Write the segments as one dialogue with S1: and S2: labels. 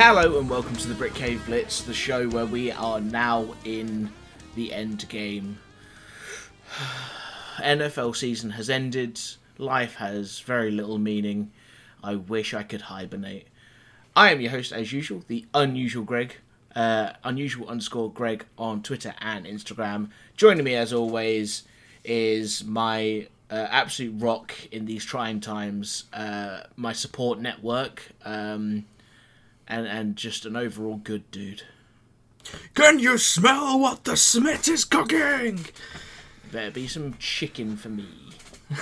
S1: Hello and welcome to the Brick Cave Blitz, the show where we are now in the end game. NFL season has ended. Life has very little meaning. I wish I could hibernate. I am your host, as usual, the unusual Greg. Uh, unusual underscore Greg on Twitter and Instagram. Joining me, as always, is my uh, absolute rock in these trying times, uh, my support network, um, and and just an overall good dude.
S2: Can you smell what the Smith is cooking?
S1: Better be some chicken for me.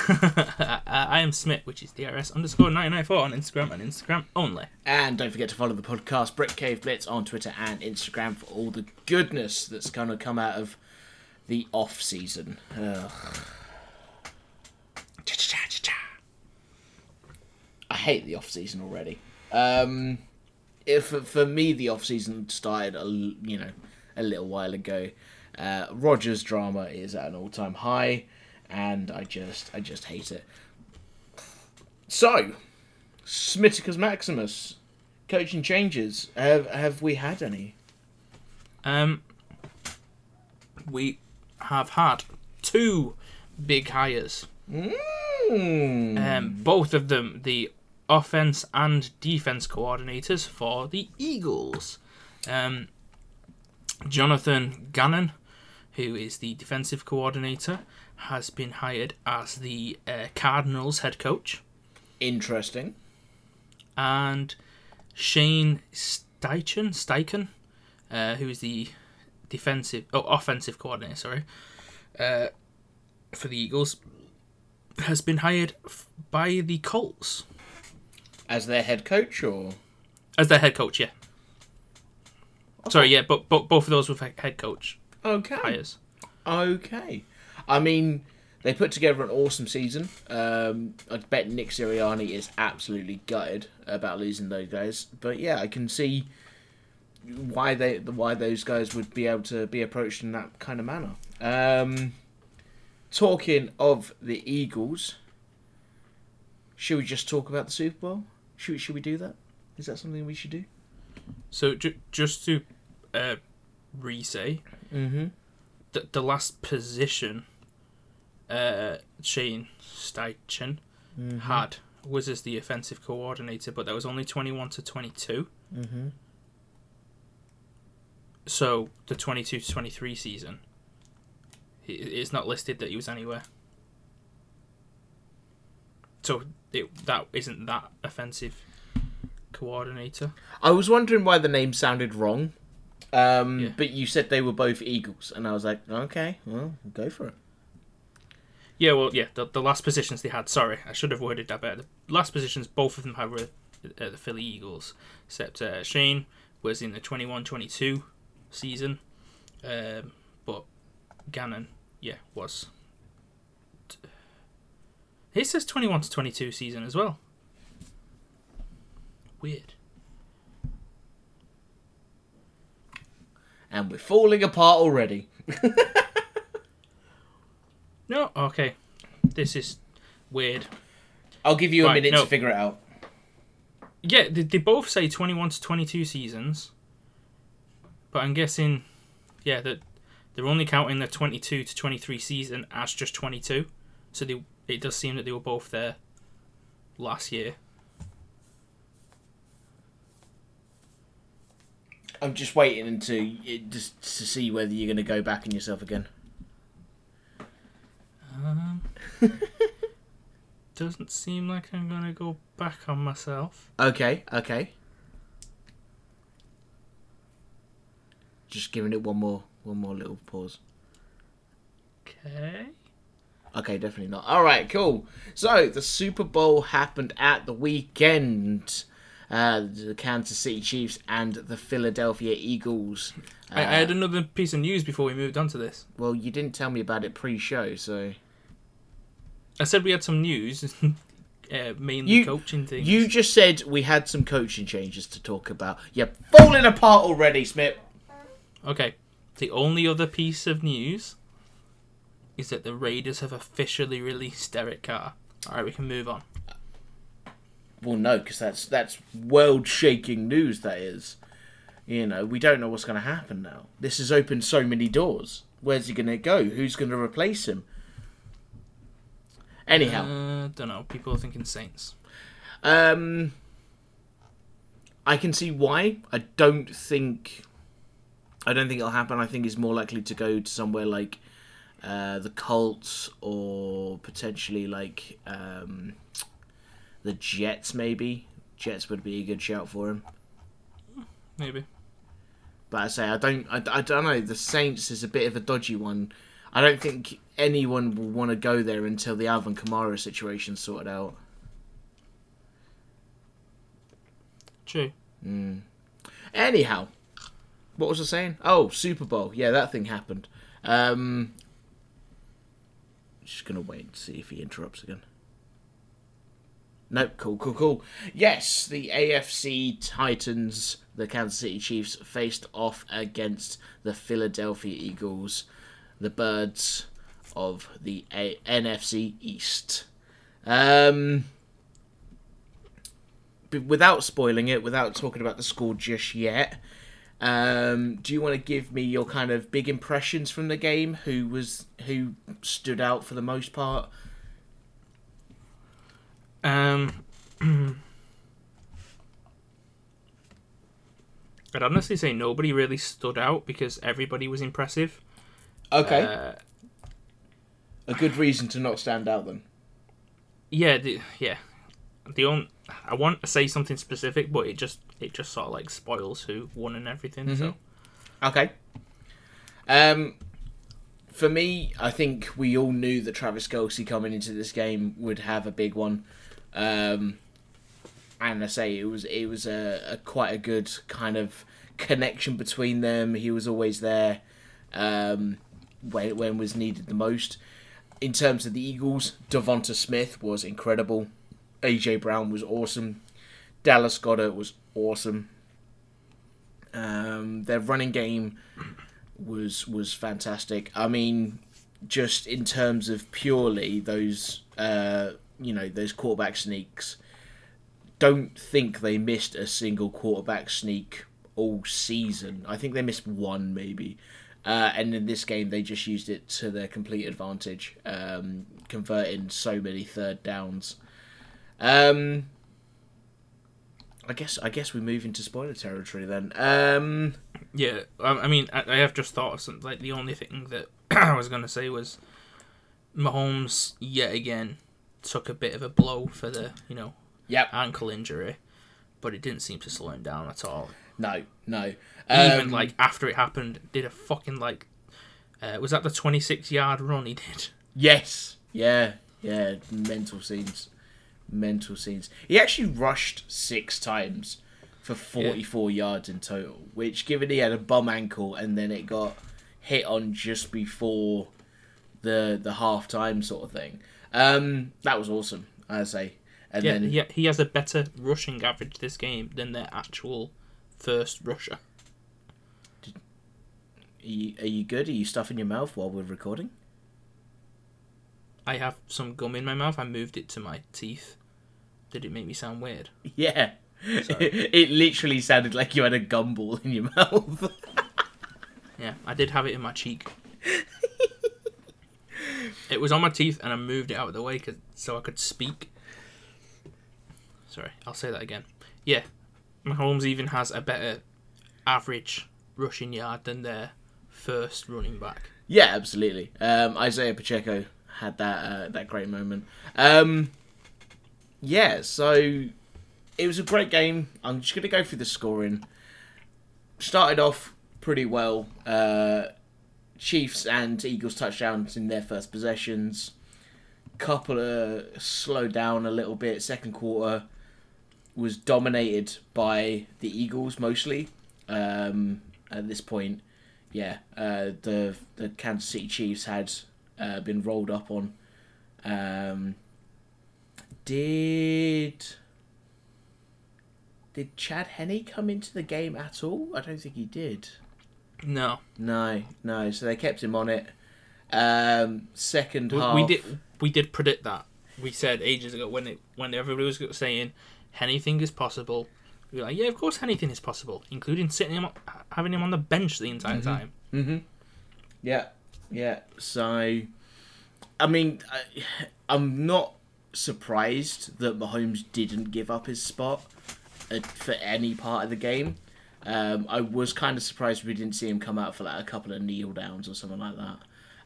S3: uh, I am Smith, which is DRS underscore 994 on Instagram and Instagram only.
S1: And don't forget to follow the podcast Brick Cave Blitz on Twitter and Instagram for all the goodness that's going to come out of the off season. Ugh. I hate the off season already. Um, if for me the off season started a you know a little while ago. Uh, Rogers drama is at an all time high, and I just I just hate it. So, Smiticus Maximus, coaching changes. Have have we had any?
S3: Um, we have had two big hires.
S1: Mm.
S3: Um, both of them the offense and defense coordinators for the Eagles. Um, Jonathan Gannon, who is the defensive coordinator, has been hired as the uh, Cardinals head coach.
S1: Interesting.
S3: and Shane Steichen, Steichen, uh, who is the defensive, oh, offensive coordinator, sorry, uh, for the Eagles, has been hired f- by the Colts
S1: As their head coach, or
S3: as their head coach. Yeah. Sorry, yeah, but, but both of those were head coach
S1: okay,
S3: hires.
S1: okay. I mean, they put together an awesome season. Um, I bet Nick Sirianni is absolutely gutted about losing those guys, but yeah, I can see why they why those guys would be able to be approached in that kind of manner. Um, talking of the Eagles, should we just talk about the Super Bowl? Should we, should we do that? Is that something we should do?
S3: So ju- just to uh, re-say,
S1: Mm-hmm.
S3: the, the last position uh, Shane Steichen had was as the offensive coordinator, but that was only 21 to 22.
S1: Mm-hmm.
S3: So the 22 to 23 season, it's not listed that he was anywhere. So it, that isn't that offensive coordinator.
S1: I was wondering why the name sounded wrong. Um,
S3: Yeah.
S1: But you said they were both Eagles, and I was like, okay, well, go for it.
S3: Yeah, well, yeah, the, the last positions they had. Sorry, I should have worded that better. The last positions both of them had were uh, the Philly Eagles, except uh, Shane was in the 21-22 season, um, but Gannon, yeah, was. He says 21 to 22 season as well. Weird.
S1: And we're falling apart already.
S3: No, okay, this is weird.
S1: I'll give you a
S3: Right,
S1: minute
S3: no.
S1: to figure it out.
S3: Yeah, they, they both say 21 to 22 seasons. But I'm guessing, yeah, that they're only counting the 22 to 23 season as just 22. So they, it does seem that they were both there last year.
S1: I'm just waiting to just to see whether you're going to go back on yourself again.
S3: Um, doesn't seem like I'm going to go back on myself.
S1: Okay, okay. Just giving it one more, one more little pause.
S3: Okay.
S1: Okay, definitely not. All right, cool. So the Super Bowl happened at the weekend. Uh, the Kansas City Chiefs and the Philadelphia Eagles.
S3: I, I
S1: Uh,
S3: had another piece of news before we moved on to this.
S1: Well, you didn't tell me about it pre-show, so
S3: I said we had some news, uh, mainly
S1: You-
S3: coaching things.
S1: you just said we had some coaching changes to talk about. You're falling apart already, Smith.
S3: Okay. The only other piece of news is that the Raiders have officially released Derek Carr. All right, we can move on.
S1: Well, no, because that's that's world-shaking news. That is, you know, we don't know what's going to happen now. This has opened so many doors. Where's he going to go? Who's going to replace him? Anyhow,
S3: Uh, don't know. People are thinking Saints.
S1: um, I can see why. I don't think. I don't think it'll happen. I think he's more likely to go to somewhere like uh, the Colts or potentially like um, the Jets. Maybe Jets would be a good shout for him.
S3: Maybe.
S1: But I say I don't. I, I don't know. The Saints is a bit of a dodgy one. I don't think anyone will want to go there until the Alvin Kamara situation's sorted out.
S3: True.
S1: Anyhow, what was I saying? Oh, Super Bowl. Yeah, that thing happened. Um, just gonna wait and see if he interrupts again. Nope. Cool. Cool. Cool. Yes, the AFC Titans, the Kansas City Chiefs, faced off against the Philadelphia Eagles, the Birds of the A- NFC East. Um, without spoiling it, without talking about the score just yet, um, do you want to give me your kind of big impressions from the game? Who was who stood out for the most part?
S3: Um, I'd honestly say nobody really stood out because everybody was impressive.
S1: Okay,
S3: Uh,
S1: a good reason to not stand out then.
S3: yeah, the, yeah. The only I want to say something specific, but it just it just sort of like spoils who won and everything. So
S1: Okay. Um, for me, I think we all knew that Travis Kelce coming into this game would have a big one. Um, and I say it was it was a, a quite a good kind of connection between them. He was always there um, when when was needed the most. In terms of the Eagles, Devonta Smith was incredible. AJ Brown was awesome. Dallas Goedert was awesome. Um, their running game was was fantastic. I mean, just in terms of purely those uh, you know those quarterback sneaks, don't think they missed a single quarterback sneak all season. I think they missed one maybe. Uh, and in this game, they just used it to their complete advantage, um, converting so many third downs. Um, I guess I guess we move into spoiler territory then. Um,
S3: yeah, I, I mean, I, I have just thought of something. Like the only thing that I was gonna say was Mahomes yet again took a bit of a blow for the you know
S1: yep.
S3: ankle injury, but it didn't seem to slow him down at all.
S1: No, no.
S3: Even
S1: Um,
S3: like after it happened, did a fucking like uh, was that the twenty six yard run he did?
S1: Yes. Yeah. Yeah. Mental scenes. Mental scenes. He actually rushed six times for 44 yards in total, which, given he had a bum ankle and then it got hit on just before the the half time sort of thing, um, that was awesome, I say. And
S3: Yeah,
S1: then
S3: he, he has a better rushing average this game than their actual first rusher.
S1: Are you, are you good? Are you stuffing your mouth while we're recording?
S3: I have some gum in my mouth. I moved it to my teeth. Did it make me sound weird?
S1: Yeah. It literally sounded like you had a gumball in your mouth.
S3: Yeah, I did have it in my cheek. it was on my teeth, and I moved it out of the way 'cause- so I could speak. Sorry, I'll say that again. Yeah, Mahomes even has a better average rushing yard than their first running back.
S1: yeah, absolutely. Um, Isaiah Pacheco had that uh, that great moment. Um, yeah, so it was a great game. I'm just gonna go through the scoring. Started off pretty well. Uh, Chiefs and Eagles touchdowns in their first possessions. Couple of slowed down a little bit. Second quarter was dominated by the Eagles mostly. Um, at this point, yeah, uh, the the Kansas City Chiefs had uh, been rolled up on. Um, did did Chad Henne come into the game at all? I don't think he did.
S3: No,
S1: No, no. So they kept him on it. Um, second
S3: we,
S1: half.
S3: we did we did predict that. We said ages ago when it when everybody was saying anything is possible. We're like, yeah, of course anything is possible, including sitting him, on- having him on the bench the entire time.
S1: Mm-hmm. Yeah, yeah. So, I mean, I, I'm not surprised that Mahomes didn't give up his spot for any part of the game. Um, I was kind of surprised we didn't see him come out for like a couple of kneel downs or something like that.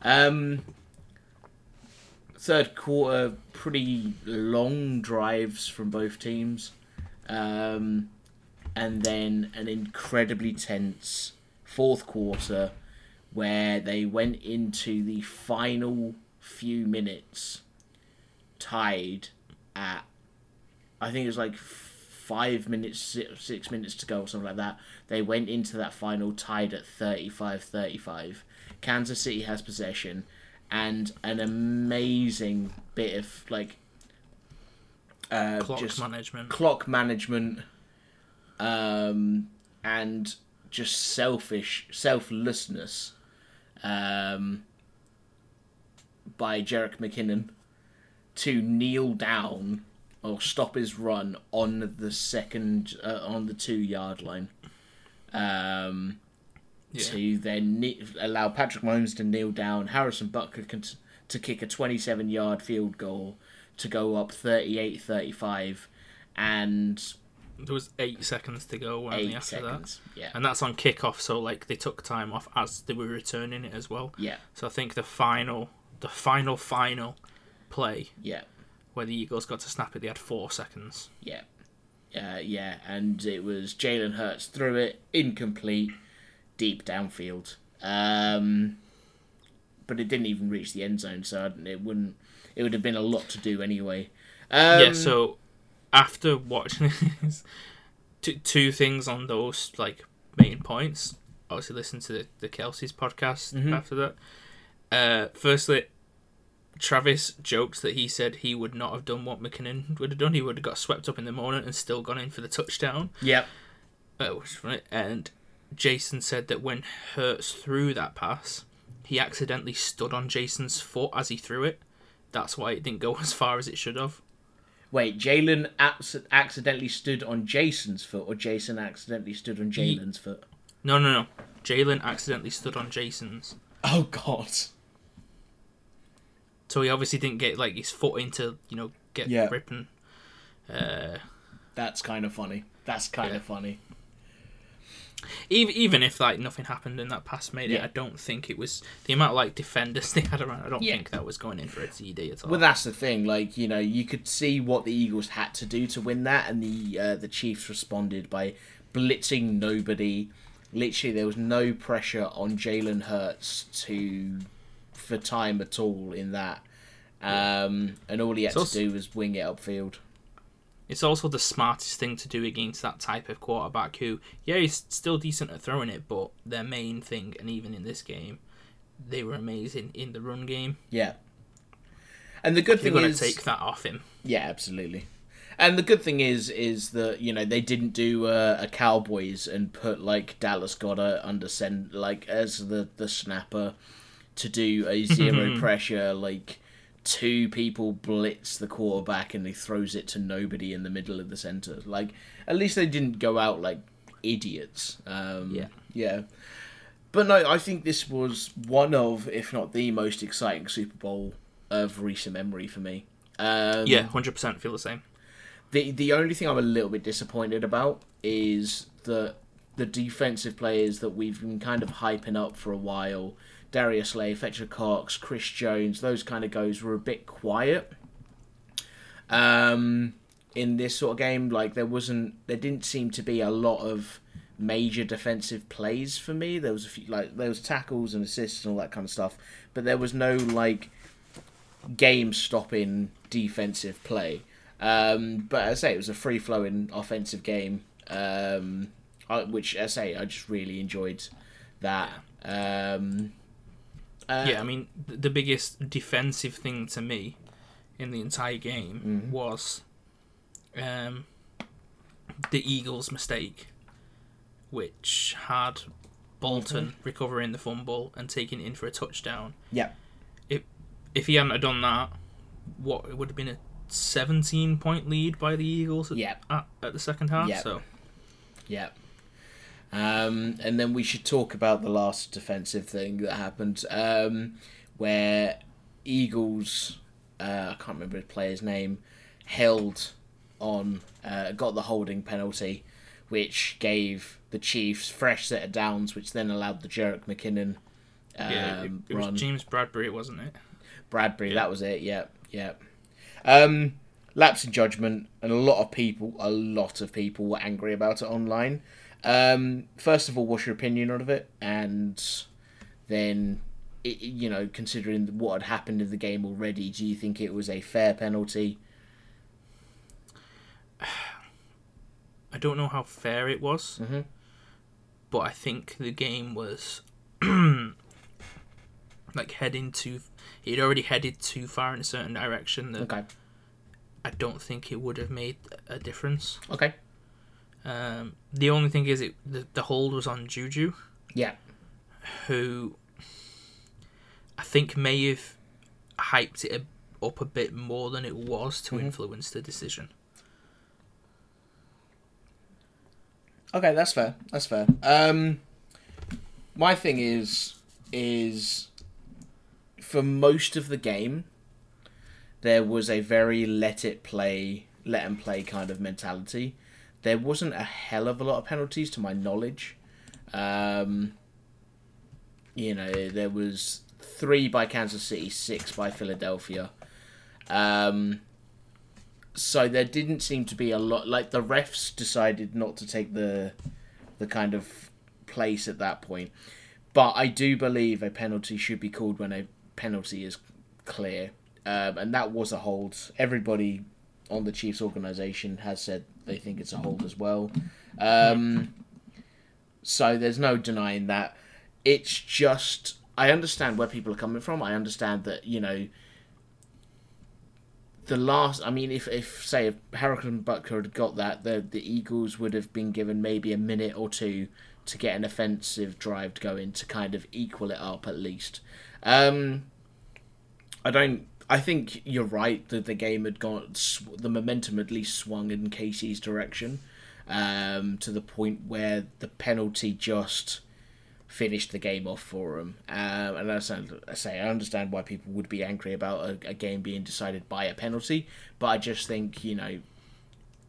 S1: Um, third quarter, pretty long drives from both teams, um, and then an incredibly tense fourth quarter where they went into the final few minutes tied at I think it was like five minutes six, minutes to go or something like that. They went into that final tied at 35-35 Kansas City has possession and an amazing bit of like uh,
S3: Clock
S1: just
S3: management.
S1: clock management um, and just selfish selflessness um, by Jerick McKinnon to kneel down or stop his run on the second uh, on the two yard line um,
S3: Yeah.
S1: to then allow Patrick Mahomes to kneel down Harrison Butker can t- to kick a 27 yard field goal to go up 38-35 and
S3: There was eight seconds to go only after
S1: seconds yeah
S3: that, and that's on kickoff. So like they took time off as they were returning it as well.
S1: yeah
S3: So I think the final, the final, final play
S1: yeah
S3: where the Eagles got to snap it, they had four seconds.
S1: Yeah. Uh, yeah, and it was Jalen Hurts threw it, incomplete, deep downfield. Um, but it didn't even reach the end zone, so it wouldn't. It would have been a lot to do anyway. Um,
S3: yeah. So after watching this, two, two things on those like main points. Obviously, listen to the, the Kelce's podcast
S1: Mhm.
S3: after that. Uh, firstly, Travis jokes that he said he would not have done what McKinnon would have done. He would have got swept up in the morning and still gone in for the touchdown.
S1: Yep.
S3: Uh, which is funny. And Jason said that when Hurts threw that pass, he accidentally stood on Jason's foot as he threw it. That's why it didn't go as far as it should have.
S1: Wait, Jalen abs- accidentally stood on Jason's foot, or Jason accidentally stood on
S3: Ye-
S1: Jalen's foot?
S3: No, no, no. Jalen accidentally stood on Jason's.
S1: Oh God.
S3: So he obviously didn't get like his foot into, you know, get
S1: Yeah.
S3: ripping. Uh,
S1: That's kind of funny. That's kind
S3: Yeah.
S1: of funny.
S3: Even even if like nothing happened and that pass made it,
S1: Yeah.
S3: I don't think it was the amount of like defenders they had around. I don't
S1: Yeah.
S3: think that was going in for a TD at all.
S1: Well, that's the thing. Like you know, you could see what the Eagles had to do to win that, and the uh, the Chiefs responded by blitzing nobody. Literally, there was no pressure on Jalen Hurts to for time at all in that, um, and all he had to do was wing it upfield.
S3: It's also the smartest thing to do against that type of quarterback who, yeah, he's still decent at throwing it, but their main thing, and even in this game, they were amazing in the run game.
S1: Yeah. And the good
S3: They're
S1: thing
S3: going to take that off him.
S1: Yeah, absolutely. And the good thing is, is that you know they didn't do uh, a Cowboys and put like Dallas Goedert under send like as the the snapper to do a zero pressure like two people blitz the quarterback and he throws it to nobody in the middle of the center. Like at least they didn't go out like idiots. Um,
S3: Yeah.
S1: yeah. But no, I think this was one of, if not the most exciting Super Bowl of recent memory for me. Um,
S3: Yeah, 100% feel the same.
S1: the the only thing I'm a little bit disappointed about is that the defensive players that we've been kind of hyping up for a while, Darius Slay, Fletcher Cox, Chris Jones, those kind of guys were a bit quiet. Um, in this sort of game, like there wasn't, there didn't seem to be a lot of major defensive plays for me. There was a few like there was tackles and assists and all that kind of stuff, but there was no like game stopping defensive play. Um, but as I say, it was a free flowing offensive game, um, which as I say, I just really enjoyed that. Um, uh,
S3: yeah, I mean, th- the biggest defensive thing to me in the entire game
S1: Mm-hmm.
S3: was um, the Eagles' mistake, which had Bolton
S1: Mm-hmm.
S3: recovering the fumble and taking it in for a touchdown.
S1: yeah,
S3: If he hadn't have done that, what it would have been a 17 point lead by the Eagles at,
S1: Yeah.
S3: at, at the second half.
S1: Yeah.
S3: So
S1: Yeah. Um, and then we should talk about the last defensive thing that happened, um, where Eagles, uh, I can't remember the player's name, held on, uh, got the holding penalty, which gave the Chiefs fresh set of downs, which then allowed the Jerick McKinnon um,
S3: yeah, it, it was James Bradberry, wasn't it?
S1: Bradberry, that was it. Yep, yep. Um, lapse in judgment, and a lot of people, a lot of people were angry about it online. Um, first of all, what's your opinion of it? And then, it, you know, considering what had happened in the game already, do you think it was a fair penalty?
S3: I don't know how fair it was,
S1: Mhm.
S3: but I think the game was like heading too. He'd already headed too far in a certain direction that
S1: Okay.
S3: I don't think it would have made a difference.
S1: Okay.
S3: Um, the only thing is, it the, the hold was on Juju,
S1: Yeah.
S3: who I think may have hyped it up a bit more than it was to
S1: Mhm.
S3: influence the decision.
S1: Okay, that's fair. That's fair. Um, my thing is, is for most of the game, there was a very let it play, let and play kind of mentality. There wasn't a hell of a lot of penalties to my knowledge. Um, you know, there was three by Kansas City, six by Philadelphia. Um, so there didn't seem to be a lot. Like the refs decided not to take the the kind of place at that point. But I do believe a penalty should be called when a penalty is clear, um, and that was a hold. Everybody on the Chiefs organization has said they think it's a hold as well. Um, so there's no denying that. It's just I understand where people are coming from. I understand that you know the last I mean if, if say if Harrison Butker had got that the the Eagles would have been given maybe a minute or two to get an offensive drive going to kind of equal it up at least. Um I don't I think you're right that the game had gone the momentum at least swung in KC's direction um to the point where the penalty just finished the game off for him. Um, and as I say, I understand why people would be angry about a, a game being decided by a penalty, but I just think, you know,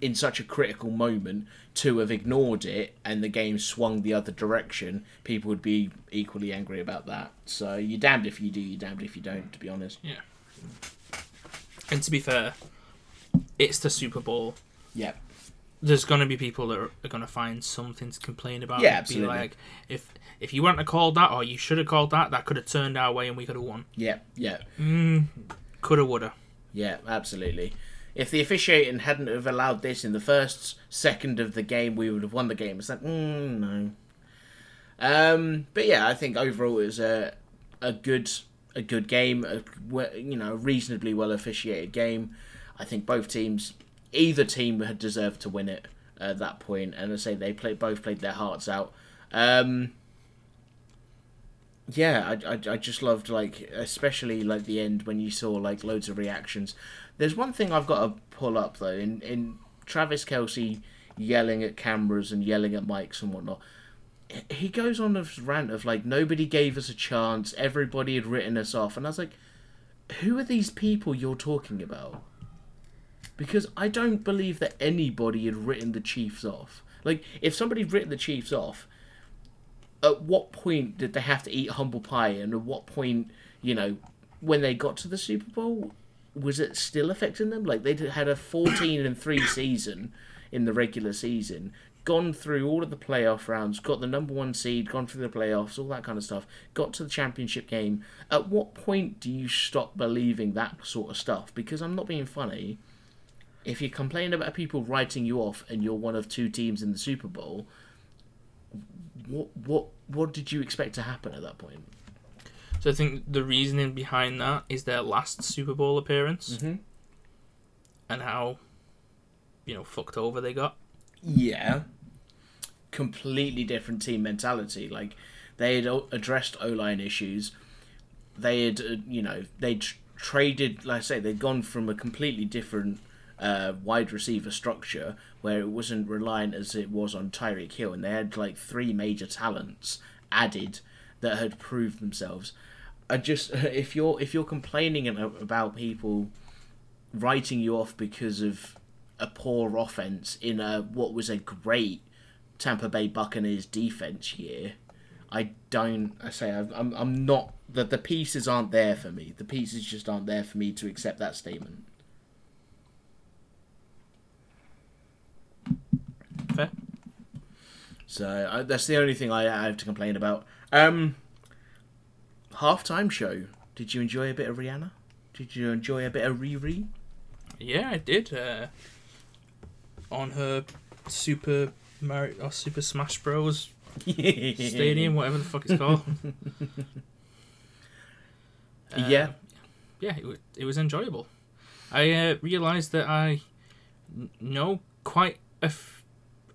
S1: in such a critical moment, to have ignored it and the game swung the other direction, people would be equally angry about that. So you're damned if you do, you're damned if you don't, to be honest.
S3: And to be fair, it's the Super Bowl.
S1: Yeah.
S3: There's gonna be people that are, are gonna find something to complain about.
S1: Yeah, absolutely.
S3: Be like, if if you weren't have called that, or you should have called that, that could have turned our way and we could have won.
S1: Yeah, yeah.
S3: Mm, coulda, woulda.
S1: Yeah, absolutely. If the officiating hadn't have allowed this in the first second of the game, we would have won the game. It's like, mm, no. Um, but yeah, I think overall it was a a good a good game, a you know a reasonably well officiated game. I think both teams, either team had deserved to win it at that point, and I say they played both played their hearts out. Um, yeah, I, I, I just loved like especially like the end when you saw like loads of reactions. There's one thing I've got to pull up though in in Travis Kelce yelling at cameras and yelling at mics and whatnot. He goes on this rant of like nobody gave us a chance, everybody had written us off, and I was like, who are these people you're talking about? Because I don't believe that anybody had written the Chiefs off. Like if somebody had written the Chiefs off, at what point did they have to eat humble pie and at what point you know when they got to the super bowl was it still affecting them like they had a 14 and 3 season in the regular season gone through all of the playoff rounds got the number one seed gone through the playoffs all that kind of stuff got to the championship game at what point do you stop believing that sort of stuff because i'm not being funny if you complain about people writing you off and you're one of two teams in the super bowl what what what did you expect to happen at that point?
S3: So I think the reasoning behind that is their last Super Bowl appearance
S1: Mm-hmm.
S3: and how, you know, fucked over they got.
S1: Yeah, completely different team mentality. Like they had addressed O line issues. They had, uh, you know, they tr- traded, like I say, they'd gone from a completely different uh, wide receiver structure where it wasn't reliant as it was on Tyreek Hill, and they had like three major talents added that had proved themselves. I just if you're if you're complaining about people writing you off because of a poor offense in a what was a great Tampa Bay Buccaneers defense year, I don't. I say I'm. I'm, I'm not. The the pieces aren't there for me. The pieces just aren't there for me to accept that statement.
S3: Fair.
S1: So uh, that's the only thing I have to complain about. Um, halftime show. Did you enjoy a bit of Rihanna? Did you enjoy a bit of Riri?
S3: Yeah, I did. Uh, on her Super Mario or Super Smash Bros. Stadium, whatever the fuck it's called. Uh,
S1: yeah.
S3: Yeah, it was, it was enjoyable. I uh, realised that I know quite a, f-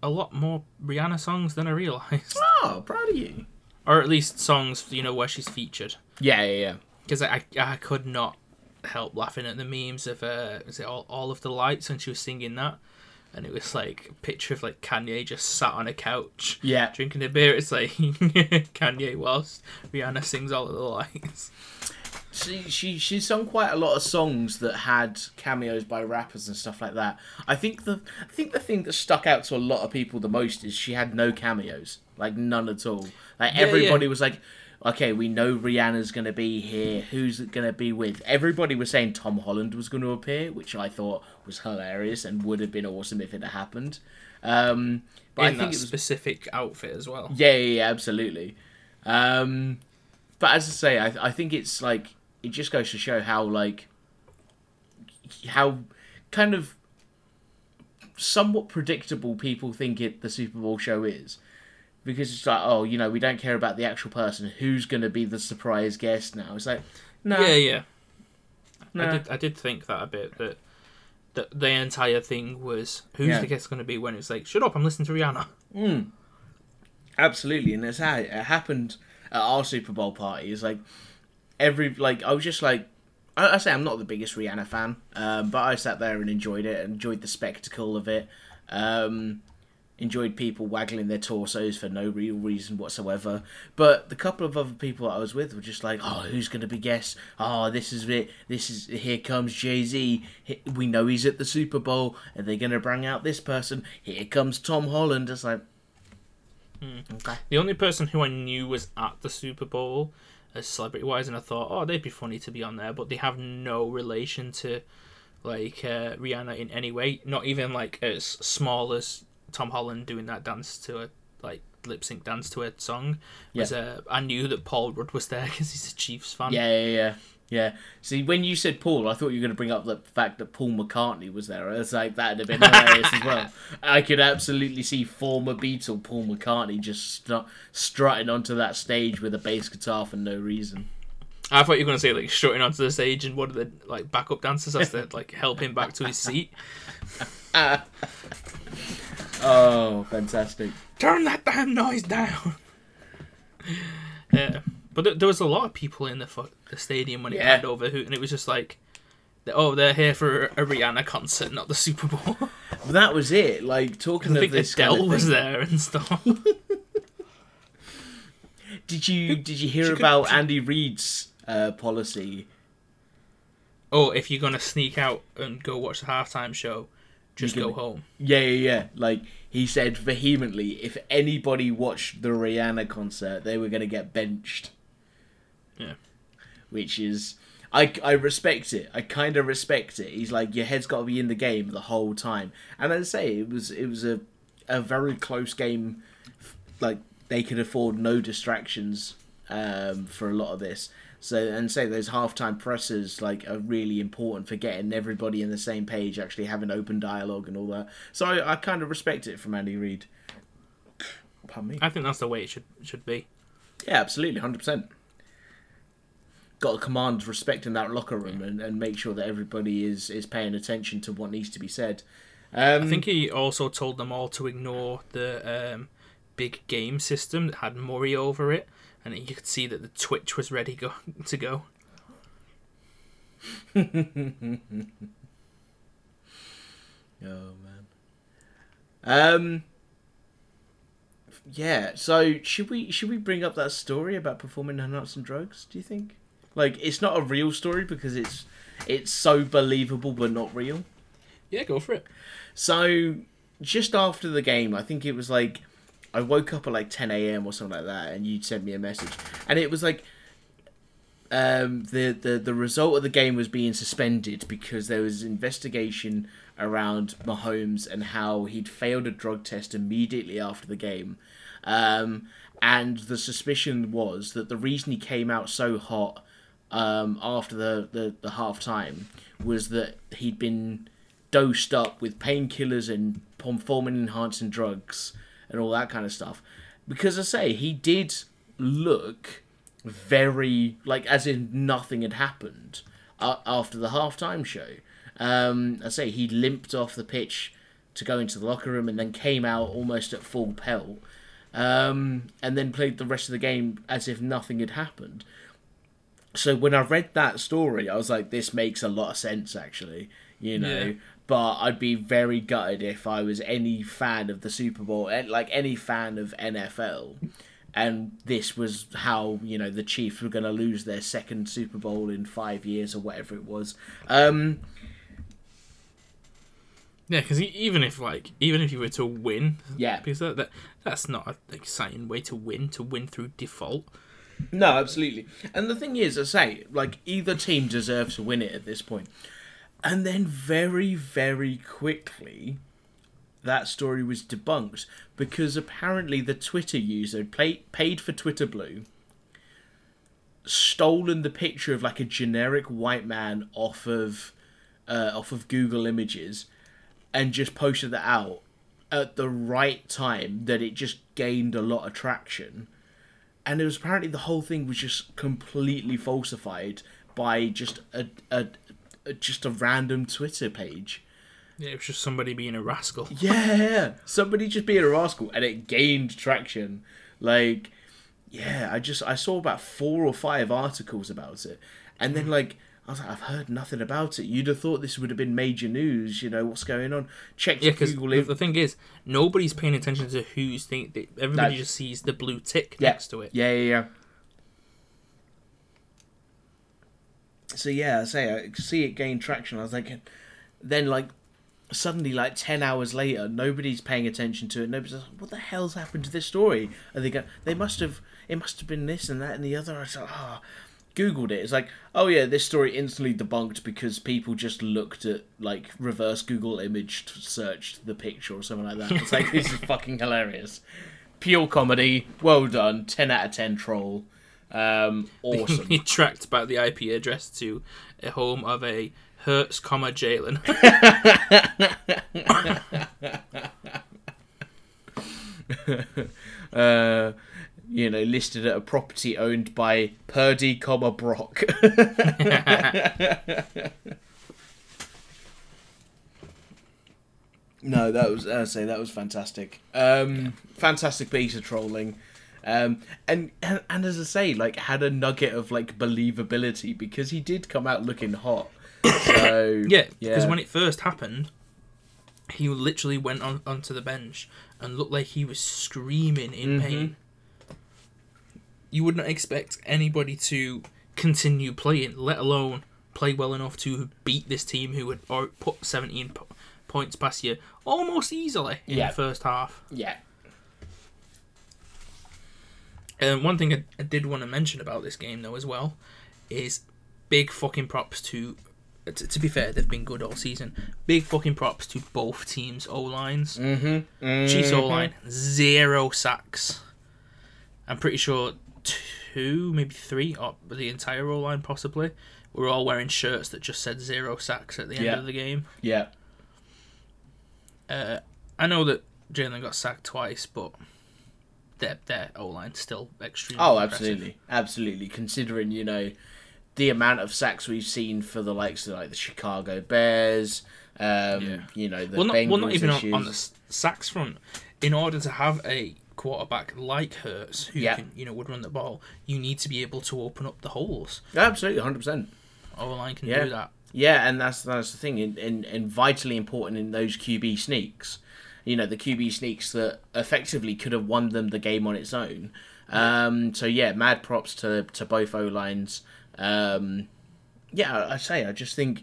S3: a lot more Rihanna songs than I realised.
S1: Oh, proud of you.
S3: Or at least songs, you know, where she's featured.
S1: Yeah, yeah, yeah.
S3: Because I, I could not help laughing at the memes of, uh, was it all, all of the Lights when she was singing that? And it was like a picture of like Kanye just sat on a couch,
S1: yeah,
S3: drinking a beer. It's like Kanye whilst Rihanna sings all of the lights.
S1: She, she she sung quite a lot of songs that had cameos by rappers and stuff like that. I think the I think the thing that stuck out to a lot of people the most is she had no cameos, like none at all. Like
S3: Yeah,
S1: everybody
S3: yeah.
S1: was like, okay, we know Rihanna's gonna be here. Who's it gonna be with? Everybody was saying Tom Holland was gonna appear, which I thought was hilarious and would have been awesome if it had happened. Um, but
S3: in
S1: I think it was
S3: specific outfit as well.
S1: yeah, yeah, yeah absolutely. Um, but as I say, I, I think it's like it just goes to show how like how kind of somewhat predictable people think it the Super Bowl show is. Because it's like, oh, you know, we don't care about the actual person. Who's going to be the surprise guest now? It's like, no,
S3: Yeah, yeah.
S1: no.
S3: I did. I did think that a bit. That that the entire thing was who's
S1: Yeah.
S3: the guest going to be when it's like shut up, I'm listening to Rihanna.
S1: Mm. Absolutely, and it's how it happened at our Super Bowl party. It's like every like I was just like I, I say I'm not the biggest Rihanna fan, um, but I sat there and enjoyed it, enjoyed the spectacle of it, um, enjoyed people waggling their torsos for no real reason whatsoever. But the couple of other people I was with were just like, "Oh, who's going to be guest? Oh, this is it. This is here comes Jay Z. We know he's at the Super Bowl. Are they going to bring out this person? Here comes Tom Holland." It's like. Okay.
S3: The only person who I knew was at the Super Bowl as celebrity wise, and I thought, oh, they'd be funny to be on there, but they have no relation to like uh, Rihanna in any way. Not even like as small as Tom Holland doing that dance to a like lip sync dance to a song. Was uh, I knew that Paul Rudd was there because he's a Chiefs fan.
S1: Yeah, yeah, yeah. Yeah. See, when you said Paul, I thought you were going to bring up the fact that Paul McCartney was there. It's like that'd have been hilarious as well. I could absolutely see former Beatle Paul McCartney just stru- strutting onto that stage with a bass guitar for no reason.
S3: I thought you were gonna say like strutting onto the stage and one of the like backup dancers has to like help him back to his seat.
S1: Oh, fantastic!
S3: Turn that damn noise down. yeah, but th- there was a lot of people in the fu- the stadium when it
S1: Yeah.
S3: panned over, who and it was just like, oh, they're here for a Rihanna concert, not the Super Bowl.
S1: That was it. Like talking
S3: I
S1: of
S3: think
S1: this
S3: Adele
S1: kind of
S3: was
S1: thing.
S3: there and stuff.
S1: Did you did you hear
S3: she could-
S1: about
S3: she-
S1: Andy Reid's uh, policy?
S3: oh, if you're gonna sneak out and go watch the halftime show, just go home.
S1: Yeah, yeah, yeah. Like he said vehemently, if anybody watched the Rihanna concert, they were going to get benched.
S3: Yeah.
S1: Which is, I, I respect it. I kind of respect it. He's like, your head's got to be in the game the whole time. And as I say, it was it was a a very close game. Like they could afford no distractions um, for a lot of this. So and say those halftime presses like are really important for getting everybody in the same page, actually having open dialogue and all that. So I, I kind of respect it from Andy Reid. Pardon me.
S3: I think that's the way it should should be.
S1: Yeah, absolutely, hundred percent. Got to command respect in that locker room and, and make sure that everybody is is paying attention to what needs to be said. Um,
S3: I think he also told them all to ignore the um, big game system that had Murray over it, and you could see that the Twitch was ready go- to go.
S1: Oh man. Um. Yeah. So should we should we bring up that story about performing enhancing drugs? Do you think? Like, it's not a real story because it's it's so believable but not real.
S3: Yeah, go for it.
S1: So just after the game, I think it was like I woke up at like 10 a.m. or something like that, and you'd send me a message, and it was like um, the the the result of the game was being suspended because there was investigation around Mahomes and how he'd failed a drug test immediately after the game, um, and the suspicion was that the reason he came out so hot um, after the, the the half time was that he'd been dosed up with painkillers and performing enhancing drugs and all that kind of stuff. Because I say he did look very like as if nothing had happened uh, after the halftime show. Um, I say he limped off the pitch to go into the locker room and then came out almost at full pelt, um, and then played the rest of the game as if nothing had happened. So when I read that story, I was like, this makes a lot of sense actually, you know. But I'd be very gutted if I was any fan of the Super Bowl, eh, like any fan of NFL, and this was how you know the Chiefs were going to lose their second Super Bowl in five years or whatever it was. Um,
S3: Yeah, because even if like even if you were to win,
S1: Yeah.
S3: because that, that that's not an exciting way to win. To win through default.
S1: No, absolutely. And the thing is, I say, like either team deserves to win it at this point. And then very, very quickly, that story was debunked because apparently the Twitter user paid for Twitter Blue, stolen the picture of like a generic white man off of uh, off of Google Images, and just posted that out at the right time that it just gained a lot of traction. And it was apparently the whole thing was just completely falsified by just a, a just a random Twitter page.
S3: Yeah, it was just somebody being a rascal.
S1: Yeah, somebody just being a rascal, and it gained traction. Like, yeah, I just I saw about four or five articles about it, and then hmm. like I was like, I've heard nothing about it. You'd have thought this would have been major news. You know what's going on? Check
S3: Yeah, because
S1: Google.
S3: the, the thing is, nobody's paying attention to who's think. Everybody
S1: That-
S3: just sees the blue tick
S1: Yeah.
S3: next to it.
S1: Yeah, yeah, yeah. So yeah, I say I see it gain traction. I was thinking, then like suddenly like ten hours later, nobody's paying attention to it. Nobody's like, what the hell's happened to this story? And they go, they must have, it must have been this and that and the other. I was like, ah. Googled it. It's like, oh yeah, this story instantly debunked because people just looked at like reverse Google image searched the picture or something like that. It's like this is fucking hilarious. Pure comedy. Well done. Ten out of ten troll. Um, awesome.
S3: he tracked back the IP address to a home of a Hurts, comma Jalen.
S1: uh, you know, listed at a property owned by Purdy, comma Brock. no, that was I say that was fantastic. Um, fantastic piece of trolling. Um, and, and and as I say, like had a nugget of like believability because he did come out looking hot. So
S3: yeah, because when it first happened, he literally went on onto the bench and looked like he was screaming in pain. You would not expect anybody to continue playing, let alone play well enough to beat this team who had put 17 po- points past you almost easily in
S1: Yeah.
S3: the first half.
S1: yeah,
S3: And one thing I, I did want to mention about this game though as well is big fucking props to. To, to be fair, they've been good all season. Big fucking props to both teams' O lines.
S1: mm-hmm.
S3: Chiefs O line zero sacks. I'm pretty sure two, maybe three, or the entire O line possibly. Were all wearing shirts that just said zero sacks at the end
S1: Yeah.
S3: of the game.
S1: yeah.
S3: Uh, I know that Jalen got sacked twice, but their their O line still extremely.
S1: Oh,
S3: impressive.
S1: absolutely, absolutely. Considering you know the amount of sacks we've seen for the likes of like the Chicago Bears, um,
S3: Yeah.
S1: you know the
S3: well, not,
S1: Bengals
S3: well, not even on, on the sacks front. In order to have a quarterback like Hurts, who
S1: Yeah.
S3: can, you know would run the ball, you need to be able to open up the holes.
S1: Absolutely, hundred percent.
S3: O line can
S1: Yeah.
S3: do that.
S1: Yeah, and that's that's the thing, and, and, and vitally important in those QB sneaks. You know, the QB sneaks that effectively could have won them the game on its own. Um, so yeah, mad props to to both O lines. Um, yeah, I say I just think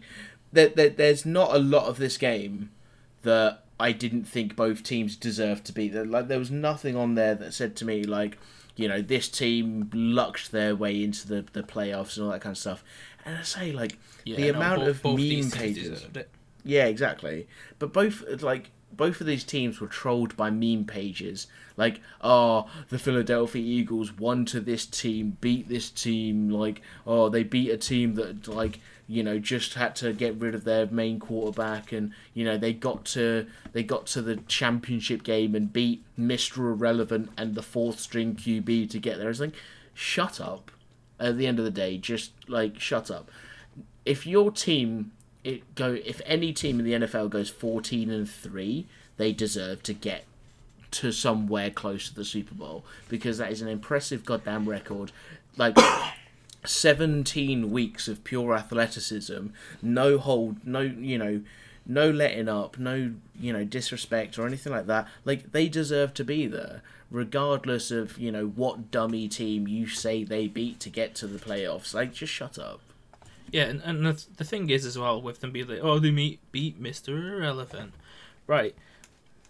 S1: that, that there's not a lot of this game that I didn't think both teams deserved to be. There- Like there was nothing on there that said to me like, you know, this team lucked their way into the, the playoffs and all that kind of stuff. And I say like
S3: Yeah,
S1: the amount
S3: both-
S1: of
S3: both
S1: meme pages. Yeah, exactly. But both like both of these teams were trolled by meme pages. Like, oh, the Philadelphia Eagles won to this team, beat this team. Like, oh, they beat a team that like you know just had to get rid of their main quarterback, and you know they got to they got to the championship game and beat Mister Irrelevant and the fourth string QB to get there. It's like, shut up. At the end of the day, just like shut up if your team it go if any team in the NFL goes 14 and 3 they deserve to get to somewhere close to the Super Bowl because that is an impressive goddamn record. Like 17 weeks of pure athleticism no hold no you know no letting up no you know disrespect or anything like that like they deserve to be there regardless of you know what dummy team you say they beat to get to the playoffs. Like just shut up
S3: Yeah, and, and the, the thing is as well with them being like, oh, they meet, beat Mr. Irrelevant. Right.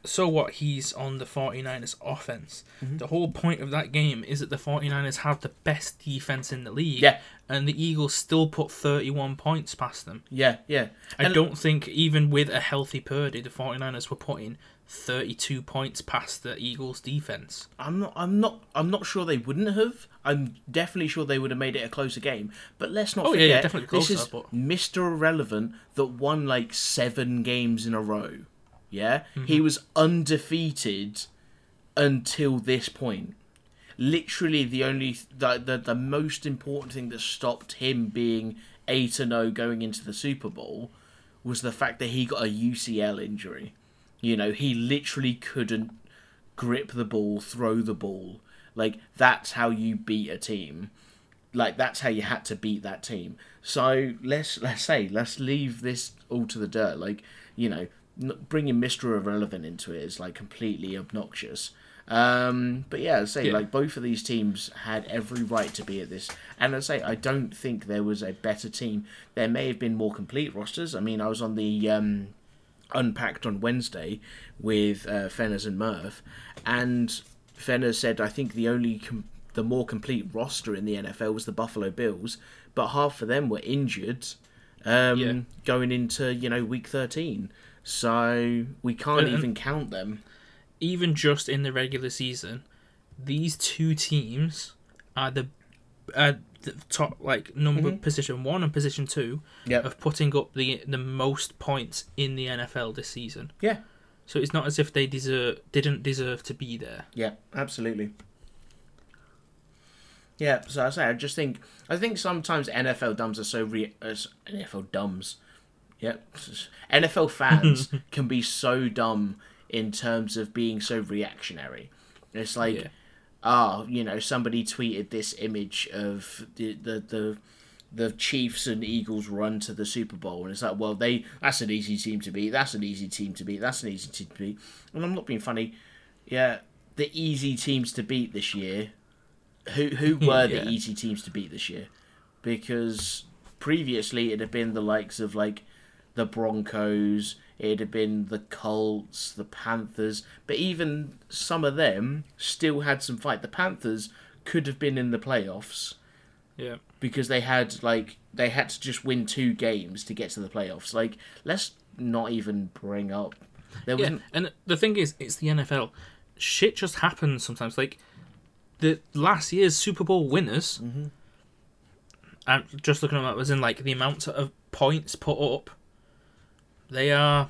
S3: So what? He's on the 49ers offense.
S1: Mm-hmm.
S3: The whole point of that game is that the 49ers have the best defense in the league.
S1: Yeah.
S3: And the Eagles still put 31 points past them.
S1: Yeah, yeah.
S3: I
S1: And-
S3: don't think even with a healthy Purdy, the 49ers were putting 32 points past the Eagles defense.
S1: I'm not. I'm not. I'm not sure they wouldn't have. I'm definitely sure they would have made it a closer game. But let's not
S3: Oh,
S1: forget,
S3: yeah, definitely
S1: this is
S3: but-
S1: Mr. Irrelevant that won like seven games in a row. Yeah,
S3: Mm-hmm.
S1: he was undefeated until this point. Literally, the only the, the the most important thing that stopped him being eight and zero going into the Super Bowl was the fact that he got a UCL injury. You know, he literally couldn't grip the ball, throw the ball. Like that's how you beat a team. Like that's how you had to beat that team. So let's let's say let's leave this all to the dirt. Like you know, bringing Mister Irrelevant into it is like completely obnoxious. Um, but yeah, I say
S3: Yeah.
S1: like both of these teams had every right to be at this, and I say I don't think there was a better team. There may have been more complete rosters. I mean, I was on the um, unpacked on Wednesday with uh, Fenners and Murph, and Fenners said I think the only com- the more complete roster in the NFL was the Buffalo Bills, but half of them were injured um,
S3: Yeah.
S1: going into you know week thirteen, so we can't
S3: and-
S1: even count them.
S3: even just in the regular season, these two teams are the, are the top like number
S1: Mm-hmm.
S3: position one and position two
S1: Yep.
S3: of putting up the the most points in the NFL this season.
S1: Yeah,
S3: So it's not as if they deserve didn't deserve to be there.
S1: Yeah, absolutely. Yeah, so I say I just think I think sometimes NFL dumbs are so re- uh, NFL dumbs. Yeah, NFL fans can be so dumb in terms of being so reactionary. It's like,
S3: Yeah.
S1: Ah, you know, somebody tweeted this image of the the the the Chiefs and Eagles run to the Super Bowl, and it's like, well, they that's an easy team to beat. That's an easy team to beat. That's an easy team to beat. And I'm not being funny. Yeah, the easy teams to beat this year. Who who were
S3: Yeah.
S1: the easy teams to beat this year? Because previously it had been the likes of like the Broncos, it had been the Colts, the Panthers, but even some of them still had some fight. The Panthers could have been in the playoffs
S3: Yeah.
S1: because they had like they had to just win two games to get to the playoffs. Like let's not even bring up there was
S3: Yeah, and the thing is, it's the NFL. Shit just happens sometimes. Like the last year's Super Bowl winners.
S1: Mm-hmm.
S3: I'm just looking at that was in like the amount of points put up. They are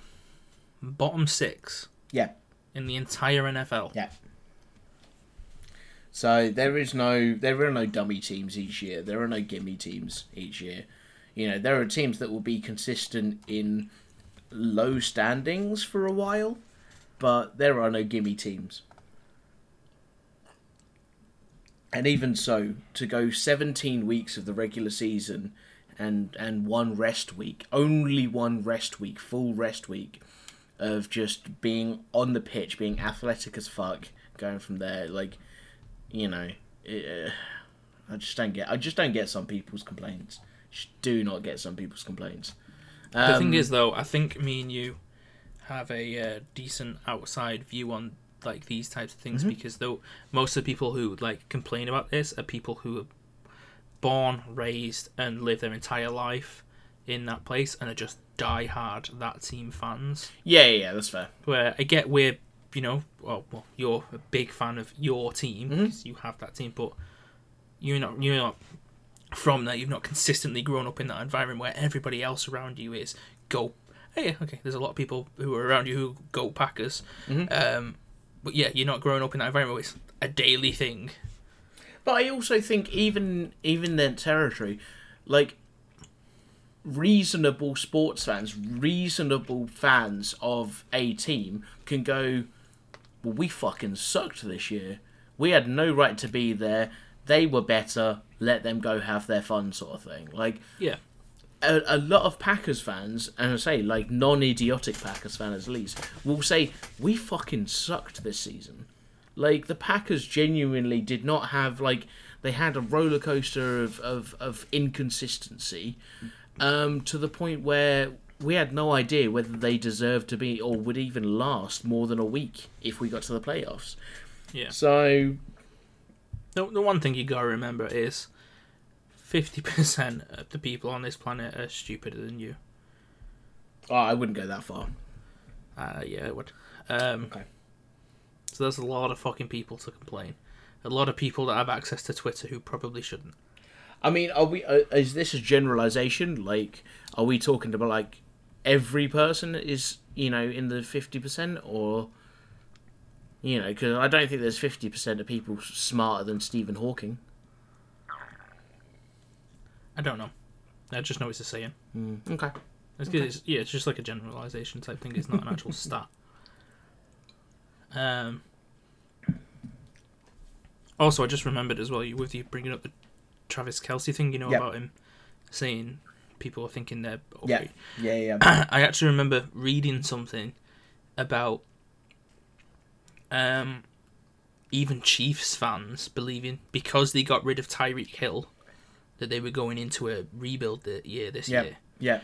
S3: bottom six
S1: yeah
S3: in the entire NFL.
S1: yeah. So there is no there are no dummy teams each year. There are no gimme teams each year. You know there are teams that will be consistent in low standings for a while, but there are no gimme teams. And even so, to go 17 weeks of the regular season and and one rest week, only one rest week, full rest week of just being on the pitch, being athletic as fuck, going from there. Like, you know, it, uh, I just don't get. I just don't get some people's complaints. Just do not get some people's complaints.
S3: The thing
S1: Um,
S3: is, though, I think me and you have a uh, decent outside view on like these types of things
S1: Mm-hmm.
S3: because though most of the people who like complain about this are people who are born, raised, and live their entire life in that place and are just die-hard that team fans.
S1: yeah, yeah, yeah, that's fair.
S3: Where I get we're you know, well, well you're a big fan of your team
S1: Mm-hmm.
S3: because you have that team, but you're not you're not from that. You've not consistently grown up in that environment where everybody else around you is go. Hey, okay, there's a lot of people who are around you who go Packers,
S1: Mm-hmm.
S3: um, but yeah, you're not growing up in that environment where it's a daily thing.
S1: But I also think even even their territory, like reasonable sports fans, reasonable fans of a team can go, well, we fucking sucked this year. We had no right to be there. They were better. Let them go have their fun, sort of thing. Like
S3: Yeah,
S1: a, a lot of Packers fans, and I say like non-idiotic Packers fans at least, will say we fucking sucked this season. Like the Packers genuinely did not have like they had a roller coaster of of, of inconsistency, um, to the point where we had no idea whether they deserved to be or would even last more than a week if we got to the playoffs.
S3: yeah.
S1: So
S3: The, the one thing you gotta remember is fifty percent of the people on this planet are stupider than you.
S1: oh, I wouldn't go that far.
S3: Uh, yeah, it would. Um,
S1: Okay.
S3: So there's a lot of fucking people to complain. A lot of people that have access to Twitter who probably shouldn't.
S1: I mean, are we? Uh, is this a generalization? Like, are we talking about like every person is you know in the fifty percent, or you know, because I don't think there's fifty percent of people smarter than Stephen Hawking.
S3: I don't know. I just know it's a saying.
S1: Okay.
S3: It's, it's, yeah, it's just like a generalization type thing. It's not an actual stat. Um. Also, I just remembered as well. You with you bringing up the Travis Kelce thing. You know
S1: Yep.
S3: about him saying people are thinking they're
S1: okay.
S3: Yeah.
S1: Yeah. Yeah.
S3: I actually remember reading something about um even Chiefs fans believing because they got rid of Tyreek Hill that they were going into a rebuild the year this
S1: Yeah.
S3: year.
S1: yeah.